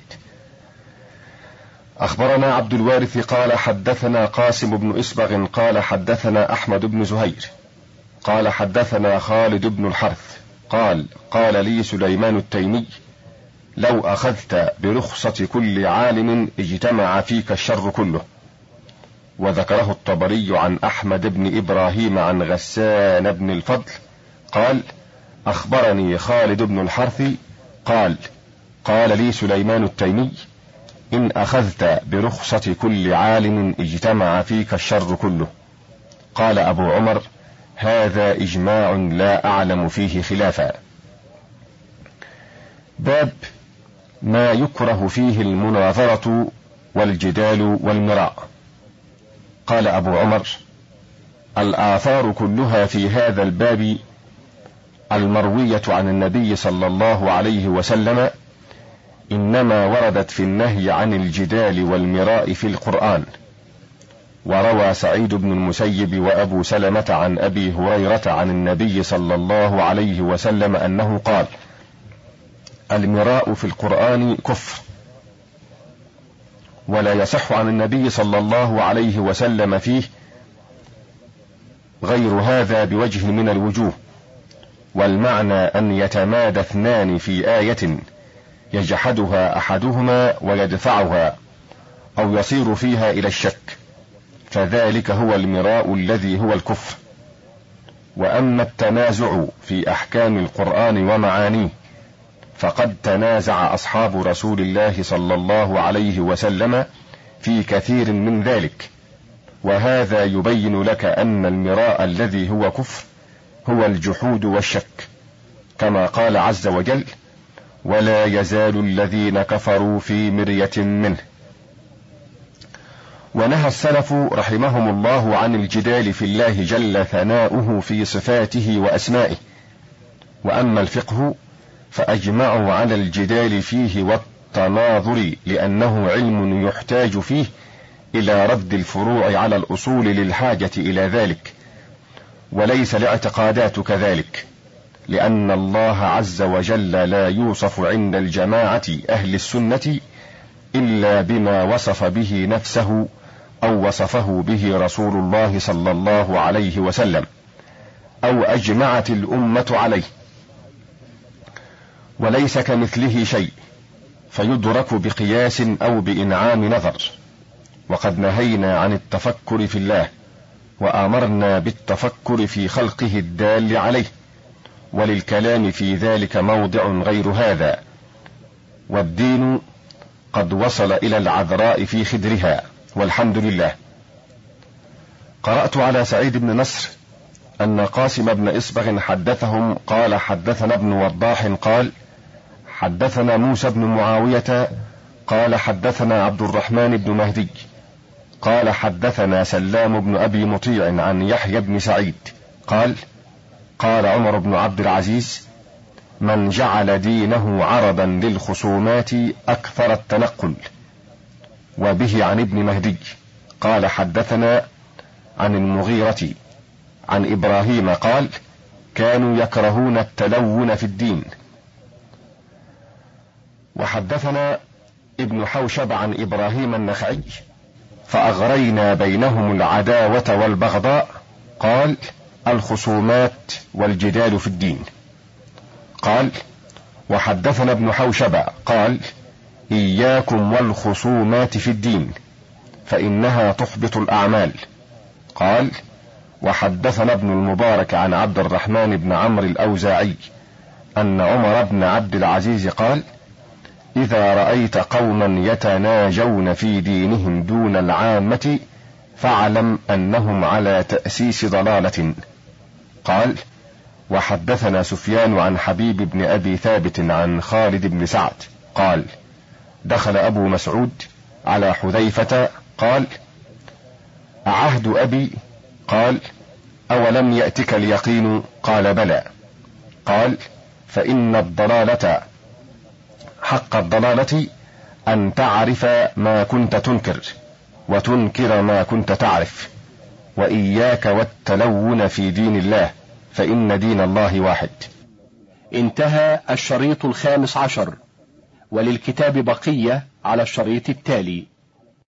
أخبرنا عبد الوارث قال حدثنا قاسم بن اسبغ قال حدثنا أحمد بن زهير قال حدثنا خالد بن الحرث قال قال لي سليمان التيمي لو أخذت برخصة كل عالم اجتمع فيك الشر كله. وذكره الطبري عن أحمد بن إبراهيم عن غسان بن الفضل قال أخبرني خالد بن الحرث قال قال لي سليمان التيمي إن أخذت برخصة كل عالم اجتمع فيك الشر كله. قال أبو عمر هذا إجماع لا أعلم فيه خلافا. باب ما يكره فيه المناظرة والجدال والمراء. قال أبو عمر الآثار كلها في هذا الباب المروية عن النبي صلى الله عليه وسلم إنما وردت في النهي عن الجدال والمراء في القرآن. وروى سعيد بن المسيب وأبو سلمة عن أبي هريرة عن النبي صلى الله عليه وسلم أنه قال المراء في القرآن كفر. ولا يصح عن النبي صلى الله عليه وسلم فيه غير هذا بوجه من الوجوه. والمعنى أن يتمادى اثنان في آية يجحدها أحدهما ويدفعها أو يصير فيها إلى الشك. فذلك هو المراء الذي هو الكفر. وأما التنازع في أحكام القرآن ومعانيه فقد تنازع أصحاب رسول الله صلى الله عليه وسلم في كثير من ذلك. وهذا يبين لك أن المراء الذي هو كفر هو الجحود والشك كما قال عز وجل ولا يزال الذين كفروا في مرية منه. ونهى السلف رحمهم الله عن الجدال في الله جل ثناؤه في صفاته وأسمائه. وأما الفقه فأجمعوا على الجدال فيه والتناظر لأنه علم يحتاج فيه إلى رد الفروع على الأصول للحاجة إلى ذلك وليس الاعتقادات كذلك لأن الله عز وجل لا يوصف عند الجماعة أهل السنة إلا بما وصف به نفسه أو وصفه به رسول الله صلى الله عليه وسلم أو أجمعت الأمة عليه. وليس كمثله شيء فيدرك بقياس أو بإنعام نظر. وقد نهينا عن التفكر في الله وأمرنا بالتفكر في خلقه الدال عليه وللكلام في ذلك موضع غير هذا. والدين قد وصل إلى العذراء في خدرها والحمد لله. قرأت على سعيد بن نصر أن قاسم بن إصبغ حدثهم قال حدثنا ابن وضاح قال حدثنا موسى بن معاوية قال حدثنا عبد الرحمن بن مهدي قال حدثنا سلام بن أبي مطيع عن يحيى بن سعيد قال قال عمر بن عبد العزيز من جعل دينه عرضا للخصومات أكثر التنقل وبه عن ابن مهدي قال حدثنا عن المغيرة عن إبراهيم قال كانوا يكرهون التلون في الدين وحدثنا ابن حوشب عن إبراهيم النخعي فأغرينا بينهم العداوة والبغضاء قال الخصومات والجدال في الدين. قال وحدثنا ابن حوشب قال إياكم والخصومات في الدين فإنها تحبط الأعمال. قال وحدثنا ابن المبارك عن عبد الرحمن بن عمرو الأوزاعي أن عمر بن عبد العزيز قال إذا رأيت قوما يتناجون في دينهم دون العامة فاعلم أنهم على تأسيس ضلالة. قال وحدثنا سفيان عن حبيب بن أبي ثابت عن خالد بن سعد. قال دخل أبو مسعود على حذيفة قال عهد أبي؟ قال أولم يأتك اليقين؟ قال بلى. قال فإن الضلالة حق الضلالة أن تعرف ما كنت تنكر وتنكر ما كنت تعرف. وإياك والتلون في دين الله فإن دين الله واحد. انتهى الشريط الخامس عشر. وللكتاب بقية على الشريط التالي.